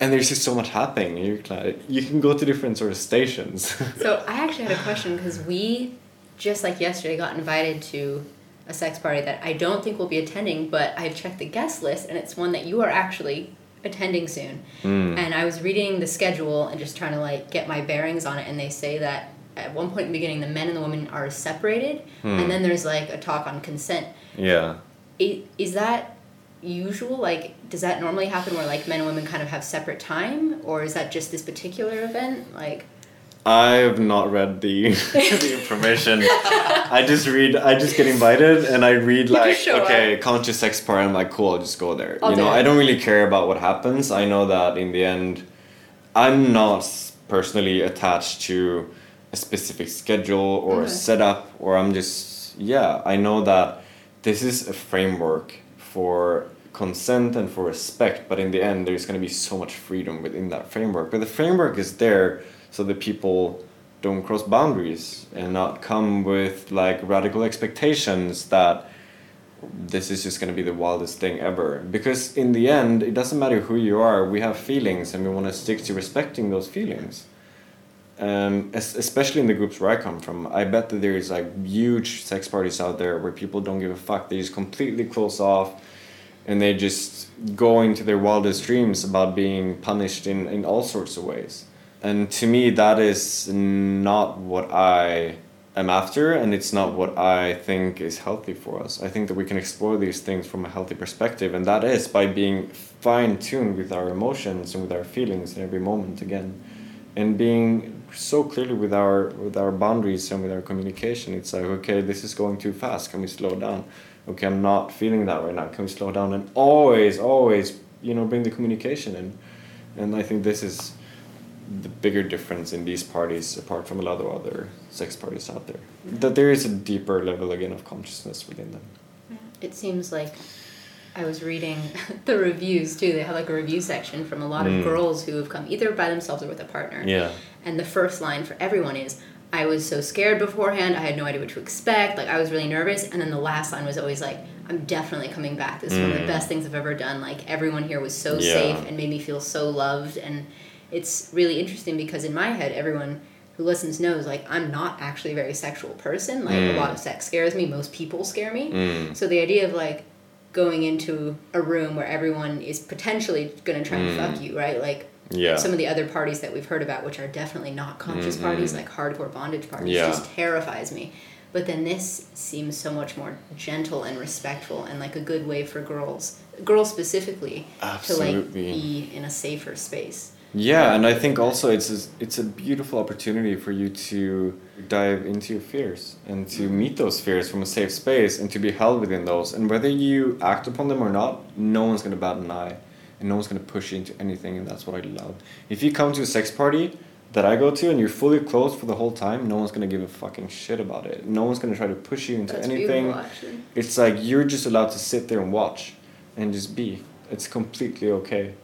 And there's just so much happening. You like, you can go to different sort of stations. So I actually had a question because we, just like yesterday, got invited to a sex party that I don't think we'll be attending, but I've checked the guest list and it's one that you are actually attending soon. Mm. And I was reading the schedule and just trying to like get my bearings on it, and they say that at one point in the beginning, the men and the women are separated, Hmm. and then there's like a talk on consent. yeah I- Is that usual? Like, does that normally happen where like men and women kind of have separate time, or is that just this particular event? Like, I have not read the the information. I just read. I just get invited, and I read like, okay, conscious sex party. I'm like, cool. I'll just go there. I'll you know. I don't really care about what happens. I know that in the end, I'm not personally attached to a specific schedule or a setup, or I'm just yeah. I know that this is a framework for consent and for respect, but in the end, there's going to be so much freedom within that framework. But the framework is there so that people don't cross boundaries and not come with like radical expectations that this is just going to be the wildest thing ever because in the end it doesn't matter who you are we have feelings and we want to stick to respecting those feelings um, especially in the groups where I come from, I bet that there is like huge sex parties out there where people don't give a fuck. They just completely close off, and they just go into their wildest dreams about being punished in, in all sorts of ways. And to me, that is not what I am after, and it's not what I think is healthy for us. I think that we can explore these things from a healthy perspective, and that is by being fine tuned with our emotions and with our feelings in every moment again, and being so clearly with our with our boundaries and with our communication. It's like okay, this is going too fast. Can we slow down? Okay, I'm not feeling that right now. Can we slow down? And always, always, you know, bring the communication in. And I think this is the bigger difference in these parties, apart from a lot of other sex parties out there, that there is a deeper level again of consciousness within them. It seems like I was reading the reviews too. They have like a review section from a lot of Mm. girls who have come either by themselves or with a partner. Yeah. And the first line for everyone is, I was so scared beforehand, I had no idea what to expect, like I was really nervous. And then the last line was always like, I'm definitely coming back. This is one of the Mm. best things I've ever done. Like everyone here was so Yeah. safe and made me feel so loved. And it's really interesting because in my head, everyone who listens knows like I'm not actually a very sexual person. Like Mm. a lot of sex scares me. Most people scare me. Mm. So the idea of like going into a room where everyone is potentially going to try and Mm. fuck you, right? Like Yeah. some of the other parties that we've heard about, which are definitely not conscious Mhm. parties, like hardcore bondage parties, Yeah. just terrifies me. But then this seems so much more gentle and respectful and like a good way for girls, girls specifically, to like be in a safer space. Yeah, and I think also it's a, it's a beautiful opportunity for you to dive into your fears and to meet those fears from a safe space and to be held within those. And whether you act upon them or not, no one's gonna bat an eye, and no one's gonna push you into anything. And that's what I love. If you come to a sex party that I go to and you're fully clothed for the whole time, no one's gonna give a fucking shit about it. No one's gonna try to push you into That's anything. It's like you're just allowed to sit there and watch and just be. It's completely okay.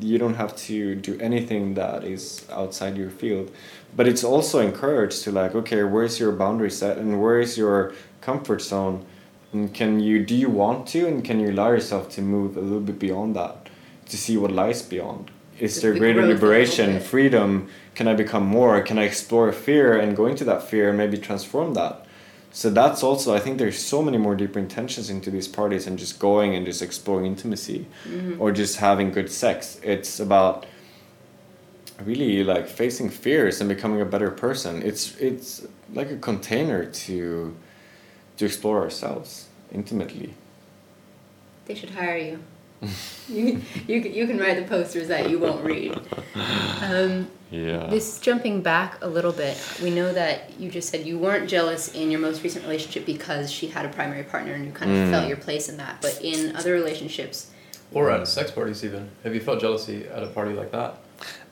You don't have to do anything that is outside your field. But it's also encouraged to like, okay, where's your boundary set and where is your comfort zone? And can you do you want to and can you allow yourself to move a little bit beyond that? To see what lies beyond? Is there the greater growth a little liberation, freedom? Can I become more? Can I explore fear and go into that fear and maybe transform that? So that's also I think there's so many more deeper intentions into these parties and just going and just exploring intimacy Mm-hmm. or just having good sex. It's about really like facing fears and becoming a better person. It's it's like a container to to explore ourselves intimately. They should hire you. you, you, can- you can write the posters that you won't read. Um, Yeah. This jumping back a little bit, we know that you just said you weren't jealous in your most recent relationship because she had a primary partner and you kind of Mm. felt your place in that. But in other relationships, Or at sex parties even. Have you felt jealousy at a party like that?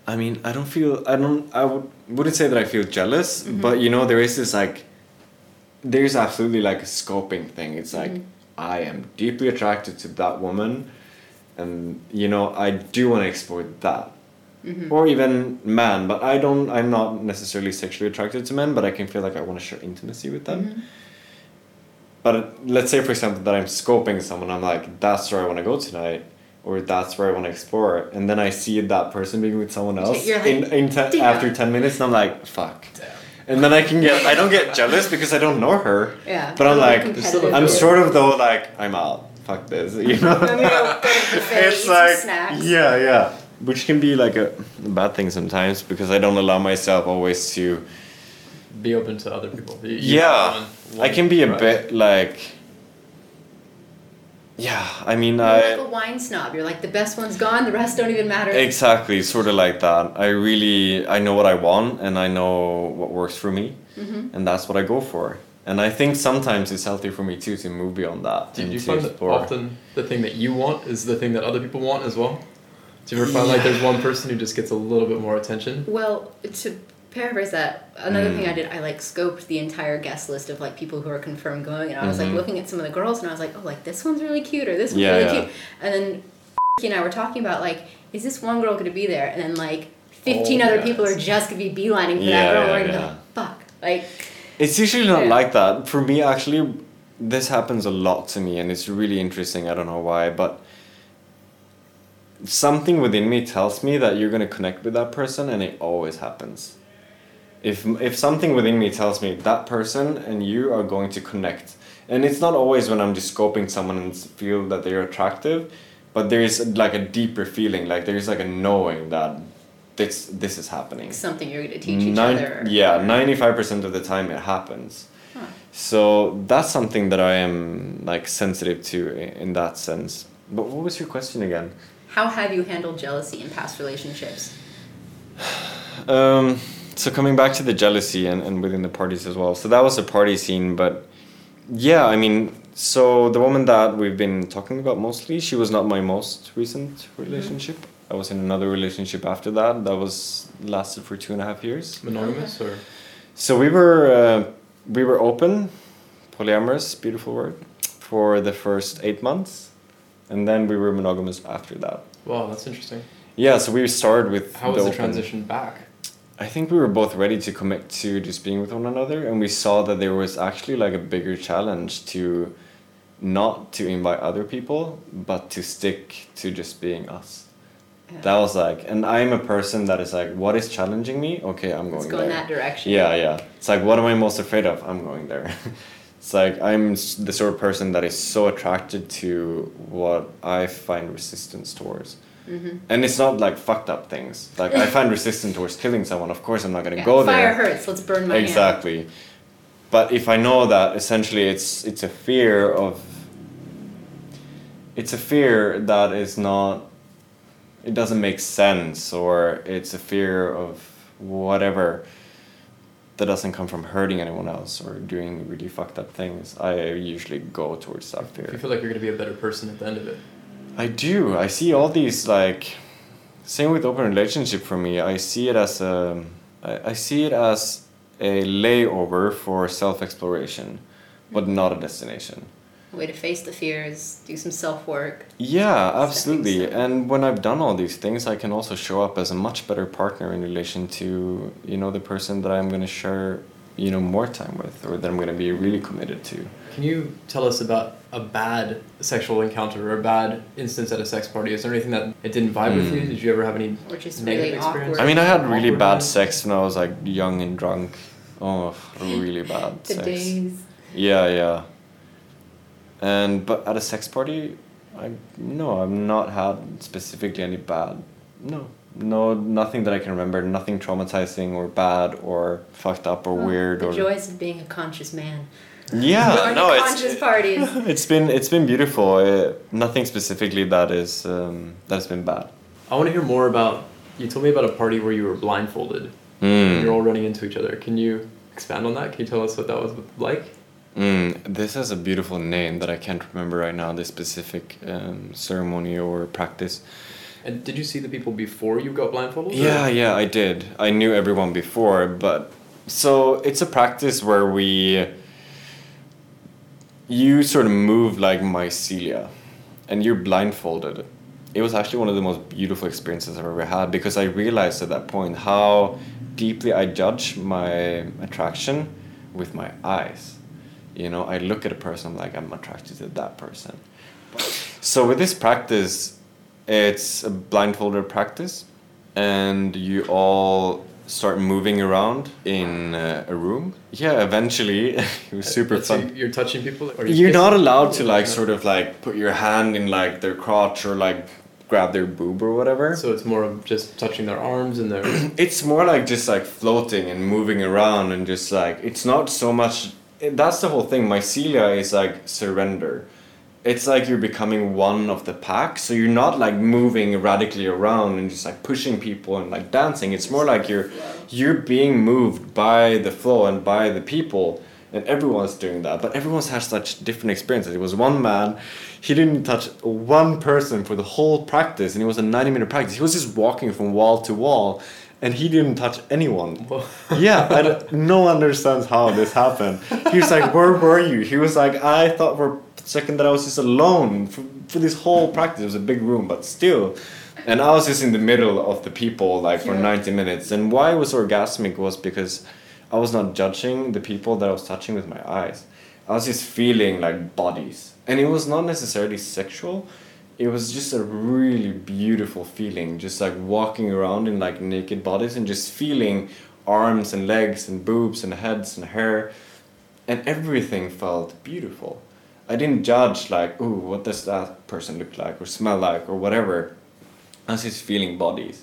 I mean, I don't feel I don't I would wouldn't say that I feel jealous, but you know there is this like there's absolutely like a scoping thing. It's like I am deeply attracted to that woman and you know I do want to explore that. Mm-hmm. Or even man, but I don't I'm not necessarily sexually attracted to men, but I can feel like I want to share intimacy with them. Mm-hmm. But let's say for example that I'm scoping someone, I'm like, that's where I want to go tonight. Or that's where I want to explore, and then I see that person being with someone else like, in, in te- "Damn." after ten minutes, and I'm like, "Fuck," and then I can get I don't get jealous because I don't know her, yeah. but I'm like I'm sort of though like I'm out. Fuck this, you know. I'm gonna go to the buffet, eat it's like snacks. yeah, yeah, which can be like a bad thing sometimes because I don't allow myself always to. Be open to other people. You- you Yeah, want- I can be a right. bit like. Yeah, I mean, You're I. like a wine snob. You're like the best one's gone. The rest don't even matter. Exactly, sort of like that. I really I know what I want and I know what works for me, Mm-hmm. and that's what I go for. And I think sometimes it's healthy for me too to move beyond that. Do and you find that often the thing that you want is the thing that other people want as well? Do you ever find like there's one person who just gets a little bit more attention? Well, to paraphrase that, another Mm. thing I did, I like scoped the entire guest list of like people who are confirmed going, and I was like Mhm. looking at some of the girls, and I was like, oh, like this one's really cute, or this one's Yeah, really yeah. cute, and then you and I were talking about like, is this one girl going to be there, and then like fifteen Oh, other yes. people are just going to be beelining for Yeah, that girl, yeah, and yeah. like, fuck, like, It's usually not Yeah. like that. For me, actually, this happens a lot to me, and it's really interesting. I don't know why, but something within me tells me that you're gonna connect with that person, and it always happens. If if something within me tells me that person and you are going to connect, and it's not always when I'm just scoping someone and feel that they're attractive, but there is like a deeper feeling, like there's like a knowing that this this is happening. something you're going to teach each Nine- other. Yeah, ninety five percent of the time it happens. Huh. So that's something that I am like sensitive to in that sense. But what was your question again? How have you handled jealousy in past relationships? Um, so coming back to the jealousy and, and within the parties as well. So that was a party scene, but yeah, I mean, so the woman that we've been talking about mostly, she was not my most recent relationship. I was in another relationship after that. That was lasted for two and a half years. Monogamous or So we were uh, we were open, polyamorous, beautiful word, for the first eight months, and then we were monogamous after that. wow, that's interesting. Yeah, so we started with How was the open- transition back? I think we were both ready to commit to just being with one another, and we saw that there was actually like a bigger challenge to not to invite other people, but to stick to just being us. That was like, and I'm a person that is like, what is challenging me? Okay, I'm going Let's go in there. that direction. Yeah, yeah. It's like, what am I most afraid of? I'm going there. it's like, I'm the sort of person that is so attracted to what I find resistance towards. Mm-hmm. And it's not like fucked up things. Like, I find resistance towards killing someone. Of course, I'm not gonna Yeah, go Fire there. hurts. Let's burn my hand. Exactly. But if I know that essentially it's it's a fear of it's a fear that is not it doesn't make sense or it's a fear of whatever that doesn't come from hurting anyone else or doing really fucked up things. I usually go towards that Do you feel like you're gonna be a better person at the end of it? I do. I see all these like same with open relationship for me. I see it as a I, I see it as a layover for self exploration, but not a destination. A way to face the fears, do some self work. Yeah, absolutely. And when I've done all these things, I can also show up as a much better partner in relation to, you know, the person that I'm going to share, you know, more time with or that I'm going to be really committed to. Can you tell us about a bad sexual encounter or a bad instance at a sex party? Is there anything that it didn't vibe with Mm. you? Did you ever have any Or just negative really experience? awkward. I mean, I had really Awkward bad moments? sex when I was like young and drunk. Oh, really bad The sex. days. Yeah, yeah. And but at a sex party, I no, I've not had specifically any bad. No, no, nothing that I can remember. Nothing traumatizing or bad or fucked up or Oh, weird the or. joys of being a conscious man. Yeah, no, it's parties. it's been it's been beautiful. Uh, nothing specifically that is um, that's been bad. I want to hear more about. You told me about a party where you were blindfolded. and You're Mm. all running into each other. Can you expand on that? Can you tell us what that was like? Mm, this has a beautiful name that I can't remember right now. This specific um, ceremony or practice. And did you see the people before you got blindfolded? or- Yeah, yeah, I did. I knew everyone before, but so it's a practice where we you sort of move like mycelia and you're blindfolded. It was actually one of the most beautiful experiences I've ever had because I realized at that point how deeply I judge my attraction with my eyes. You know, I look at a person I'm like I'm attracted to that person. So with this practice, it's a blindfolded practice, and you all start moving around in uh, a room. Yeah, eventually it was super So fun. You're touching people. Or You're not allowed to like sort of like put your hand in like their crotch or like grab their boob or whatever. So it's more of just touching their arms and their. It's more like just like floating and moving around and just like it's not so much. That's the whole thing. Mycelia is like surrender. It's like you're becoming one of the pack, so you're not like moving radically around and just like pushing people and like dancing. It's more like you're you're being moved by the flow and by the people, and everyone's doing that. But everyone's had such different experiences. It was one man, he didn't touch one person for the whole practice, and it was a ninety minute practice. He was just walking from wall to wall, and he didn't touch anyone. yeah, I no one understands how this happened. He was like, "Where were you?" He was like, "I thought for a second that I was just alone for, for this whole practice. It was a big room, but still." And I was just in the middle of the people like for Yeah. 90 minutes. And why it was orgasmic was because I was not judging the people that I was touching with my eyes. I was just feeling like bodies. And it was not necessarily sexual. It was just a really beautiful feeling, just like walking around in like naked bodies and just feeling arms and legs and boobs and heads and hair. And everything felt beautiful. I didn't judge like, oh what does that person look like or smell like or whatever. I was just feeling bodies.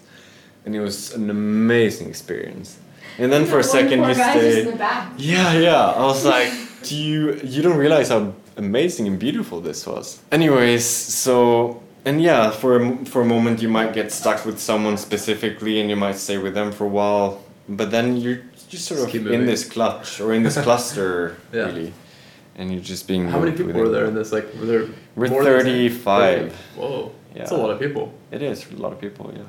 And it was an amazing experience. And then for a second you stay. Yeah, yeah. I was like, do you you don't realize how amazing and beautiful this was. Anyways, so and yeah, for a, m- for a moment you might get stuck with someone specifically, and you might stay with them for a while. but then you're just sort Just of in moving. this clutch or in this cluster Yeah. really, and you're just being. How many people within were there in this? Like, were there? We're more than 35. 30. Whoa, that's a lot of people. It is a lot of people. Yeah.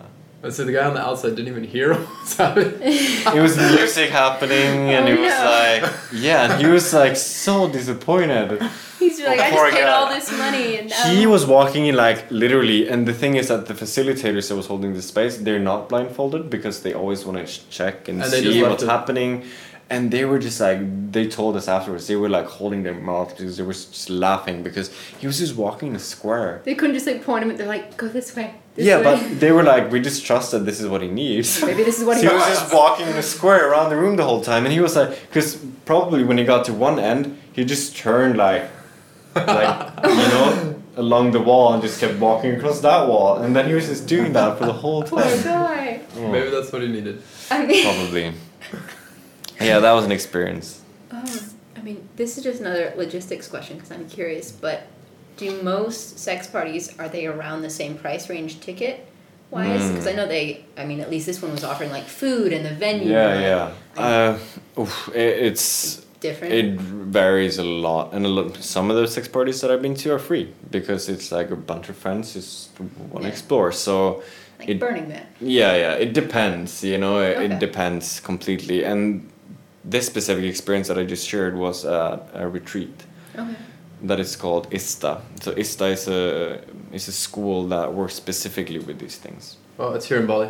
And so the guy on the outside didn't even hear what's happening. it was music happening and Oh, it was no. like yeah and he was like so disappointed He's like, I Poor just paid guy. all this money and now he was walking in like literally and the thing is that the facilitators that was holding the space they're not blindfolded because they always want to check and, And see what's it- happening and they were just like they told us afterwards they were like holding their mouth because they were just laughing because he was just walking in a square they couldn't just like point him. At, they're like, go this way. This yeah way. but they were like we just trust that this is what he needs maybe this is what So he he was just walking in a square around the room the whole time, and he was like, because probably when he got to one end, he just turned like, like you know, along the wall and just kept walking across that wall, and then he was just doing that for the whole time. Poor time. guy. Oh, Maybe that's what he needed. I mean, probably. Yeah, that was an experience. Um, I mean, this is just another logistics question because I'm curious. But do most sex parties are they around the same price range ticket wise? Mm. Because I know they. I mean, at least this one was offering like food and the venue. Yeah, and, yeah. like, Uh, oof, it, it's different. it varies a lot, and a lot, some of the sex parties that I've been to are free because it's like a bunch of friends just want to Yeah. explore. So like it- Burning Man. Yeah, yeah, it depends, you know, it, Okay. it depends completely. And this specific experience that I just shared was uh, a retreat Okay. that is called ISTA. So ISTA is a is a school that works specifically with these things. Oh, it's here in Bali.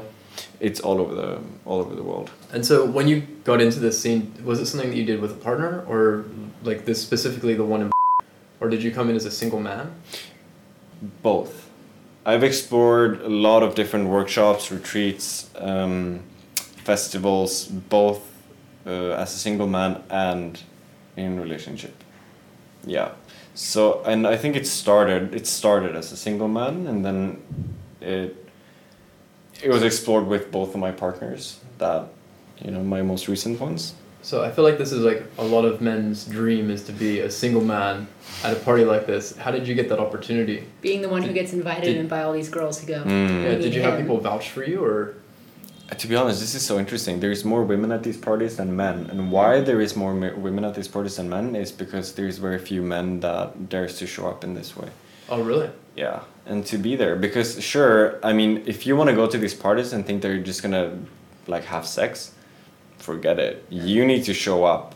It's all over the all over the world. And so when you got into this scene, was it something that you did with a partner, or like this specifically the one in, or did you come in as a single man? Both. I've explored a lot of different workshops, retreats, um, festivals, both uh, as a single man and in relationship. Yeah. So and I think it started it started as a single man and then it it was explored with both of my partners that you know my most recent ones. So I feel like this is like a lot of men's dream is to be a single man at a party like this. How did you get that opportunity? Being the one who gets invited Did- and by all these girls to go. Mm. Yeah, did you have people vouch for you, or Uh, To be honest, this is so interesting. There is more women at these parties than men, and why there is more ma- women at these parties than men is because there's very few men that dares to show up in this way. Oh really? Yeah, and to be there because sure, I mean, if you want to go to these parties and think that you're just gonna like have sex, forget it. You need to show up.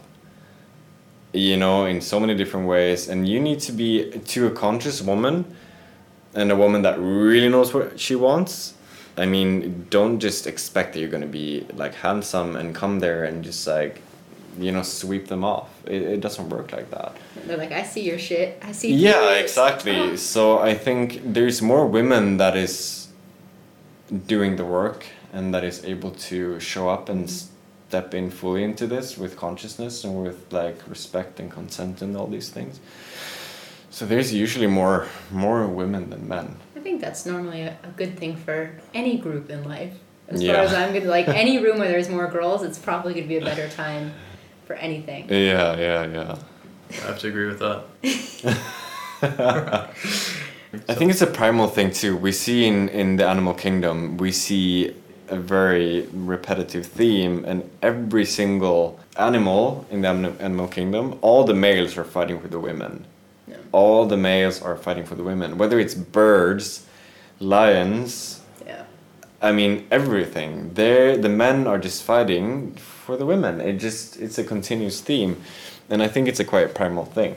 You know, in so many different ways, and you need to be to a conscious woman, and a woman that really knows what she wants. I mean, don't just expect that you're gonna be like handsome and come there and just like, you know, sweep them off. It, it doesn't work like that. They're like, I see your shit. I see. Yeah, yours." exactly. Oh. So I think there's more women that is doing the work and that is able to show up and step in fully into this with consciousness and with like respect and consent and all these things. So there's usually more more women than men. I think that's normally a, a good thing for any group in life. As Yeah. far as I'm good, like any room where there's more girls, it's probably going to be a better time for anything. Yeah, yeah, yeah. I have to agree with that. I think it's a primal thing too. We see in, in the animal kingdom, we see a very repetitive theme, and every single animal in the animal kingdom, all the males are fighting for the women. Yeah. All the males are fighting for the women. Whether it's birds, lions, Yeah. I mean everything. They the men are just fighting for the women. It just it's a continuous theme, and I think it's a quite primal thing.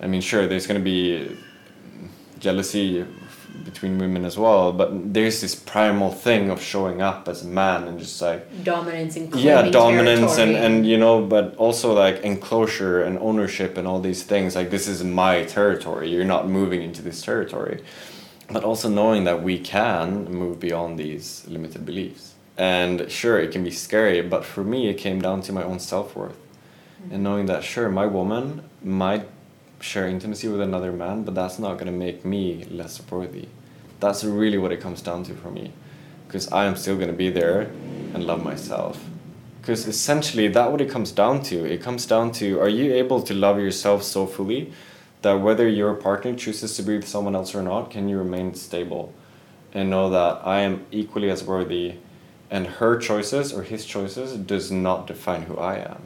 I mean, sure, there's gonna be jealousy between women as well, but there's this primal thing of showing up as a man and just like Dominance and yeah dominance and and you know but also like enclosure and ownership and all these things like this is my territory you're not moving into this territory but also knowing that we can move beyond these limited beliefs. And sure it can be scary but for me it came down to my own self-worth. And mm-hmm. knowing that sure my woman might share intimacy with another man but that's not going to make me less worthy. That's really what it comes down to for me because i am still going to be there and love myself. Because essentially that what it comes down to it comes down to are you able to love yourself so fully that whether your partner chooses to be with someone else or not can you remain stable and know that i am equally as worthy and her choices or his choices does not define who I am.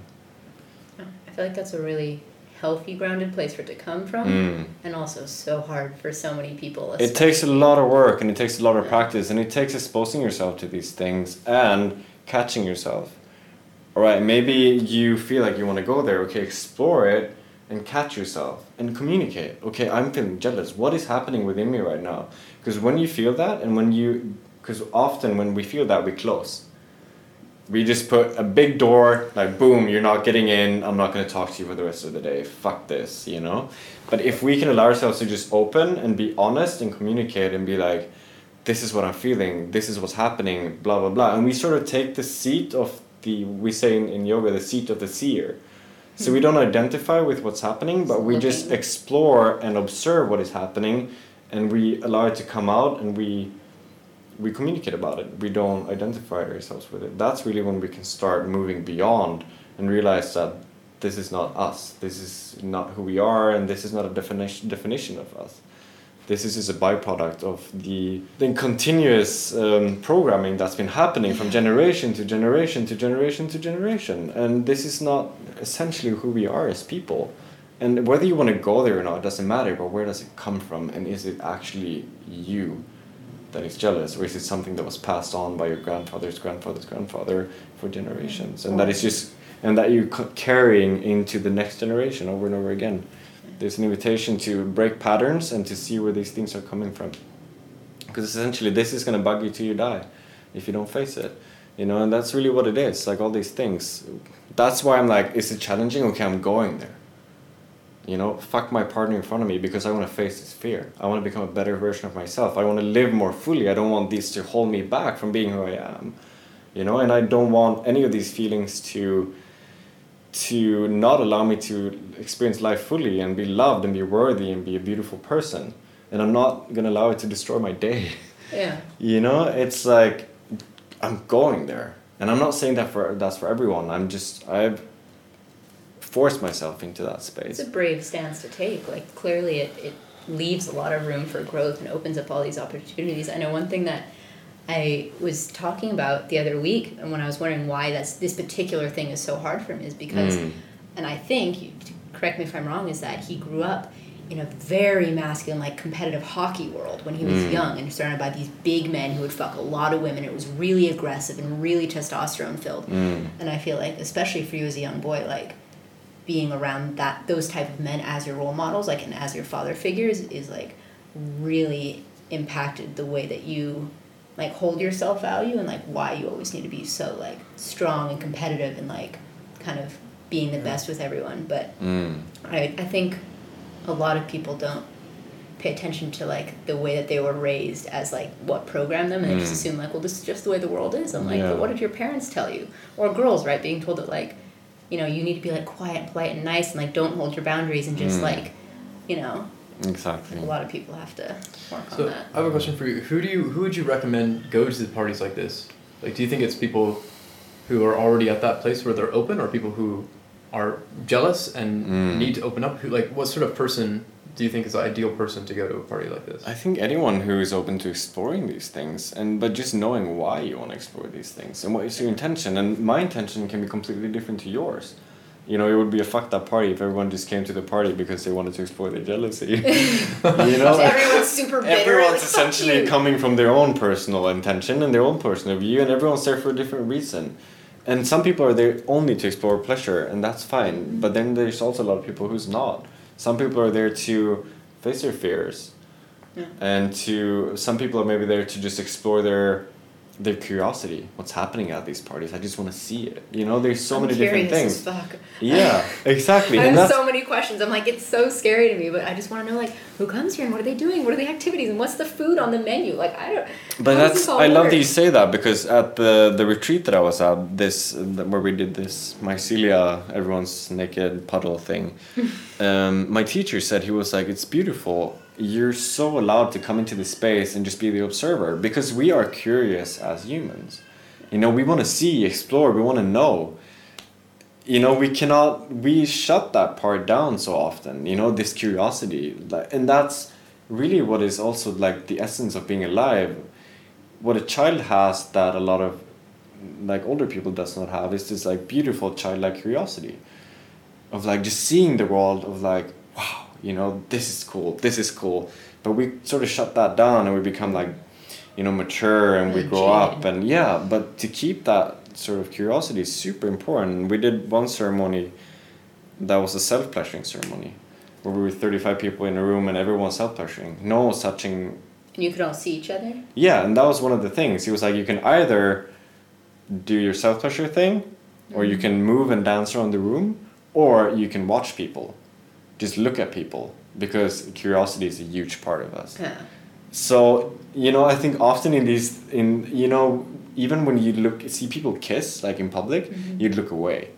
I feel like that's a really healthy, grounded place for it to come from, Mm. and also so hard for so many people. It takes a lot of work and it takes a lot of practice and it takes exposing yourself to these things and catching yourself. All right, maybe you feel like you want to go there. Okay, explore it and catch yourself and communicate. Okay, I'm feeling jealous. What is happening within me right now? Because when you feel that and when you, because often when we feel that, we close. We just put a big door, like boom, you're not getting in. I'm not going to talk to you for the rest of the day. Fuck this, you know? But if we can allow ourselves to just open and be honest and communicate and be like, this is what I'm feeling, this is what's happening, blah, blah, blah. And we sort of take the seat of the, we say in, in yoga, the seat of the seer. So we don't identify with what's happening, but we just explore and observe what is happening and we allow it to come out and we we communicate about it. We don't identify ourselves with it. That's really when we can start moving beyond and realize that this is not us. This is not who we are, and this is not a definition definition of us. This is just a byproduct of the the continuous um, programming that's been happening from generation to generation to generation to generation, and this is not essentially who we are as people. And whether you want to go there or not it doesn't matter. But where does it come from, and is it actually you? that is jealous, or is it something that was passed on by your grandfather's grandfather's grandfather for generations, and that is just and that you're carrying into the next generation over and over again? There's an invitation to break patterns and to see where these things are coming from, because essentially this is going to bug you till you die, if you don't face it, you know, and that's really what it is. Like all these things, that's why I'm like, is it challenging? Okay, I'm going there. You know fuck my partner in front of me because i want to face this fear. I want to become a better version of myself. I want to live more fully. I don't want these to hold me back from being who i am you know and i don't want any of these feelings to to not allow me to experience life fully and be loved and be worthy and be a beautiful person and i'm not going to allow it to destroy my day Yeah. you know it's like i'm going there and i'm not saying that for that's for everyone i'm just i've forced myself into that space It's a brave stance to take. Like clearly, it, it leaves a lot of room for growth and opens up all these opportunities. I know one thing that I was talking about the other week, and when I was wondering why that's this particular thing is so hard for him, is because, Mm. and I think, correct me if I'm wrong, is that he grew up in a very masculine, like competitive hockey world when he was Mm. young and surrounded by these big men who would fuck a lot of women. It was really aggressive and really testosterone filled. Mm. And I feel like, especially for you as a young boy, like being around that those type of men as your role models, like and as your father figures, is like really impacted the way that you like hold your self value and like why you always need to be so like strong and competitive and like kind of being the best with everyone. But Mm. I I think a lot of people don't pay attention to like the way that they were raised as like what programmed them and they just Mm. assume like well this is just the way the world is i'm like Yeah. but what did your parents tell you or girls right being told that like you know you need to be like quiet and polite and nice and like don't hold your boundaries and just Mm. like you know Exactly. a lot of people have to work on So that I have a question for you. Who do you who would you recommend go to the parties like this? Like, do you think it's people who are already at that place where they're open, or people who are jealous and Mm. need to open up? Who like what sort of person do you think is the ideal person to go to a party like this? I think anyone who is open to exploring these things, and but just knowing why you want to explore these things and what is your intention, and my intention can be completely different to yours. You know, it would be a fucked up party if everyone just came to the party because they wanted to explore their jealousy. you know, everyone's super bitter everyone's essentially you. coming from their own personal intention and their own personal view, and everyone's there for a different reason. And some people are there only to explore pleasure, and that's fine. Mm-hmm. But then there's also a lot of people who's not. Some people are there to face their fears, Yeah. and to some people are maybe there to just explore their their curiosity. What's happening at these parties? I just want to see it. You know, there's so I'm many different things. Yeah, exactly. I have so many questions. I'm like, it's so scary to me, but I just want to know, like, who comes here and what are they doing? What are the activities and what's the food on the menu? Like, I don't. But that's I love that you say that because at the the retreat that I was at, this where we did this mycelia, everyone's naked puddle thing. um, my teacher said he was like, "It's beautiful. You're so allowed to come into the space and just be the observer because we are curious as humans. You know, we want to see, explore, we want to know." You know, we cannot we shut that part down so often. You know, this curiosity, and that's really what is also like the essence of being alive what a child has that a lot of like older people does not have is this like beautiful childlike curiosity of like just seeing the world of like wow you know this is cool this is cool but we sort of shut that down and we become like you know mature and we grow up and yeah but to keep that sort of curiosity is super important we did one ceremony that was a self-pleasuring ceremony where we were 35 people in a room and everyone was self-pleasuring no one was touching And you could all see each other. yeah, and that was one of the things. He was like, you can either do your self pleasure thing, or you mm. can move and dance around the room, or you can watch people. Just look at people because curiosity is a huge part of us. Yeah. So you know, I think often in these, in you know, even when you look see people kiss like in public, mm-hmm. you'd look away.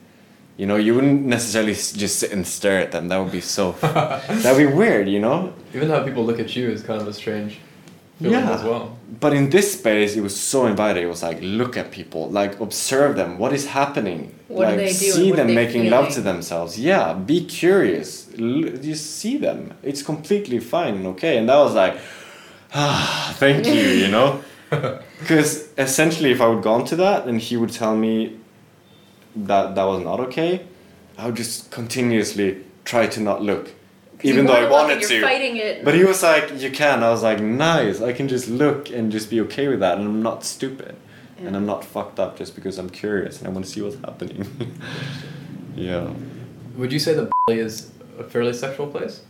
You know, you wouldn't necessarily just sit and stare at them. That would be so. that'd be weird. You know. Even how people look at you is kind of a strange feeling Yeah. as well. But in this space, it was so inviting. It was like, look at people, like observe them. What is happening? What do like, they do and See what are them they making love to themselves. Yeah, be curious. L- just see them. It's completely fine and okay. And that was like, ah, thank you. You know, because essentially, if I would gone to that and he would tell me that that was not okay, I would just continuously try to not look, even though I wanted to. You're fighting it. But he was like, you can. I was like, nice. I can just look and just be okay with that, and I'm not stupid, and I'm not fucked up just because I'm curious and I want to see what's happening. yeah. Would you say that Bali is a fairly sexual place?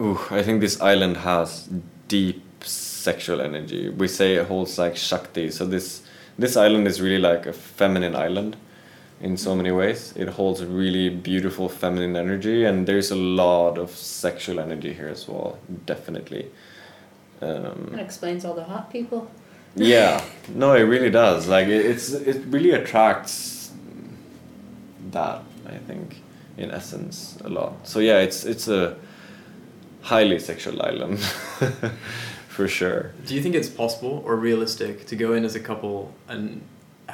Ooh, I think this island has deep sexual energy. We say it holds like shakti. So this this island is really like a feminine island in so many ways. It holds really beautiful feminine energy, and there's a lot of sexual energy here as well. Definitely. Um, That explains all the hot people. yeah no it really does like it, it's it really attracts that i think in essence a lot so yeah it's it's a highly sexual island for sure Do you think it's possible or realistic to go in as a couple and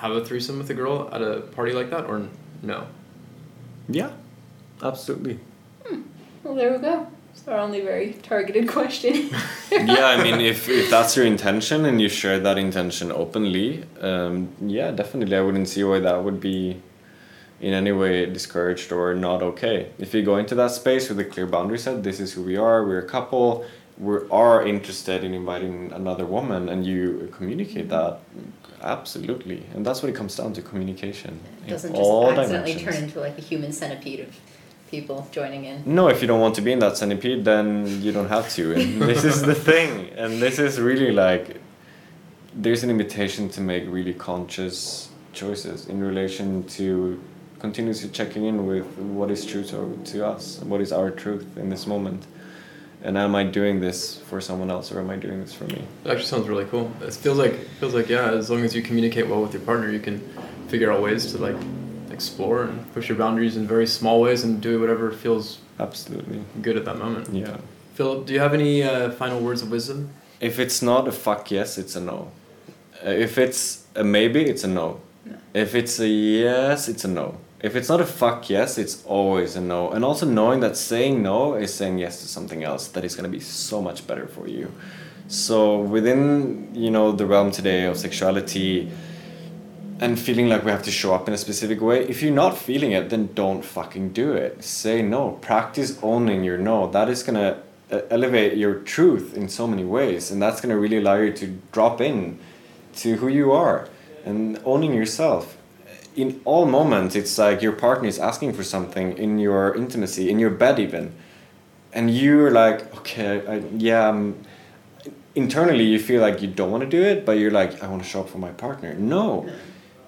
have a threesome with a girl at a party like that, or no? yeah absolutely Well, there we go. It's our only very targeted question. yeah i mean if, if that's your intention and you share that intention openly um, yeah definitely i wouldn't see why that would be in any way discouraged or not okay if you go into that space with a clear boundary set this is who we are we're a couple we are interested in inviting another woman and you communicate that absolutely and that's what it comes down to communication It doesn't just all accidentally dimensions. turn into like a human centipede of people joining in. No, if you don't want to be in that centipede, then you don't have to. And this is the thing. And this is really like there's an invitation to make really conscious choices in relation to continuously checking in with what is true to, to us, what is our truth in this moment. And am I doing this for someone else or am I doing this for me? It actually sounds really cool. It feels like feels like yeah, as long as you communicate well with your partner, you can figure out ways to like explore and push your boundaries in very small ways and do whatever feels Absolutely. good at that moment. Yeah. Philip, do you have any uh, final words of wisdom? If it's not a fuck yes, it's a no. Uh, if it's a maybe, it's a no. No. If it's a yes, it's a no. If it's not a fuck yes, it's always a no. And also knowing that saying no is saying yes to something else that is going to be so much better for you. So within you know the realm today of sexuality and feeling like we have to show up in a specific way, if you're not feeling it, then don't fucking do it. Say no. Practice owning your no. That is gonna uh, elevate your truth in so many ways, and that's gonna really allow you to drop in to who you are and owning yourself. In all moments, it's like your partner is asking for something in your intimacy, in your bed even, and you're like, okay, I, yeah. Um, internally, you feel like you don't want to do it, but you're like, I want to show up for my partner. No,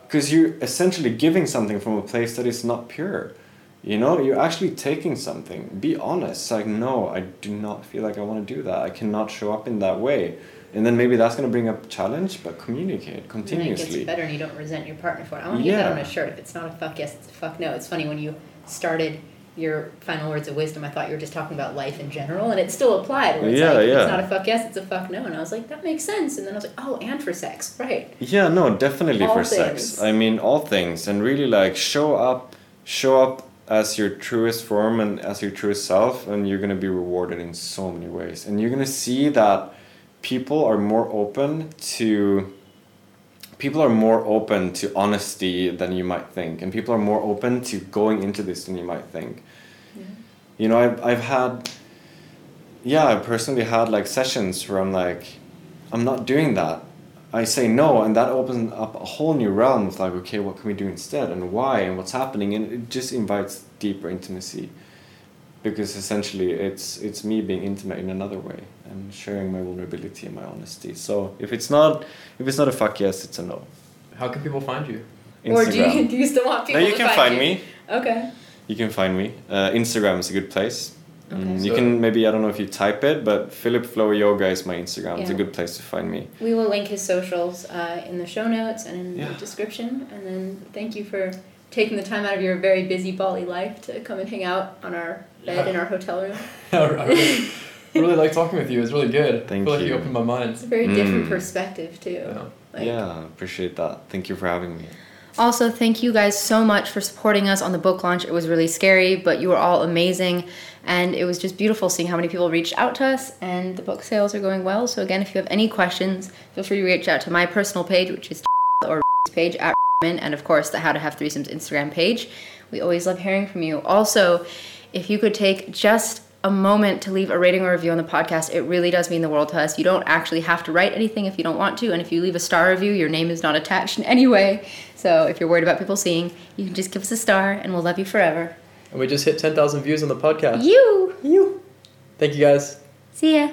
because you're essentially giving something from a place that is not pure. You know, you're actually taking something. Be honest. Like, no, I do not feel like I want to do that. I cannot show up in that way. And then maybe that's going to bring up challenge, but communicate And it continuously. gets better and you don't resent your partner for it. I want to get that on a shirt. If it's not a fuck yes, it's a fuck no. It's funny when you started your final words of wisdom, I thought you were just talking about life in general, and it still applied. It's Yeah, like, yeah. it's not a fuck yes, it's a fuck no. And I was like, that makes sense. And then I was like, oh, and for sex, right? Yeah, no, definitely All for things. sex. I mean, all things, and really like show up, show up as your truest form and as your truest self, and you're gonna be rewarded in so many ways. And you're gonna see that people are more open to people are more open to honesty than you might think, and people are more open to going into this than you might think. You know, I've I've had, yeah, I personally had like sessions where I'm like, I'm not doing that. I say no, and that opens up a whole new realm of like, okay, what can we do instead, and why, and what's happening, and it just invites deeper intimacy, because essentially it's it's me being intimate in another way and sharing my vulnerability and my honesty. So if it's not if it's not a fuck yes, it's a no. How can people find you? Or do you, do you still want people? no, you to can find, find you? me. Okay. You can find me. Uh, Instagram is a good place. Okay. Mm, you So- can maybe I don't know if you type it, but Philip Flow Yoga is my Instagram. Yeah. It's a good place to find me. We will link his socials uh, in the show notes and in Yeah. the description. And then thank you for taking the time out of your very busy Bali life to come and hang out on our bed in our hotel room. I really, really like talking with you. It's really good. Thank I feel like you you. opened my mind. It's a very different Mm. perspective too. Yeah. Like, yeah, appreciate that. Thank you for having me. Also, thank you guys so much for supporting us on the book launch. It was really scary, but you were all amazing. And it was just beautiful seeing how many people reached out to us, and the book sales are going well. So, again, if you have any questions, feel free to reach out to my personal page, which is or page at and of course the How to Have Threesomes Instagram page. We always love hearing from you. Also, if you could take just a moment to leave a rating or review on the podcast, it really does mean the world to us. You don't actually have to write anything if you don't want to, and if you leave a star review, your name is not attached in any way. So if you're worried about people seeing, you can just give us a star, and we'll love you forever. And we just hit 10,000 views on the podcast. You! You. Thank you guys. See ya!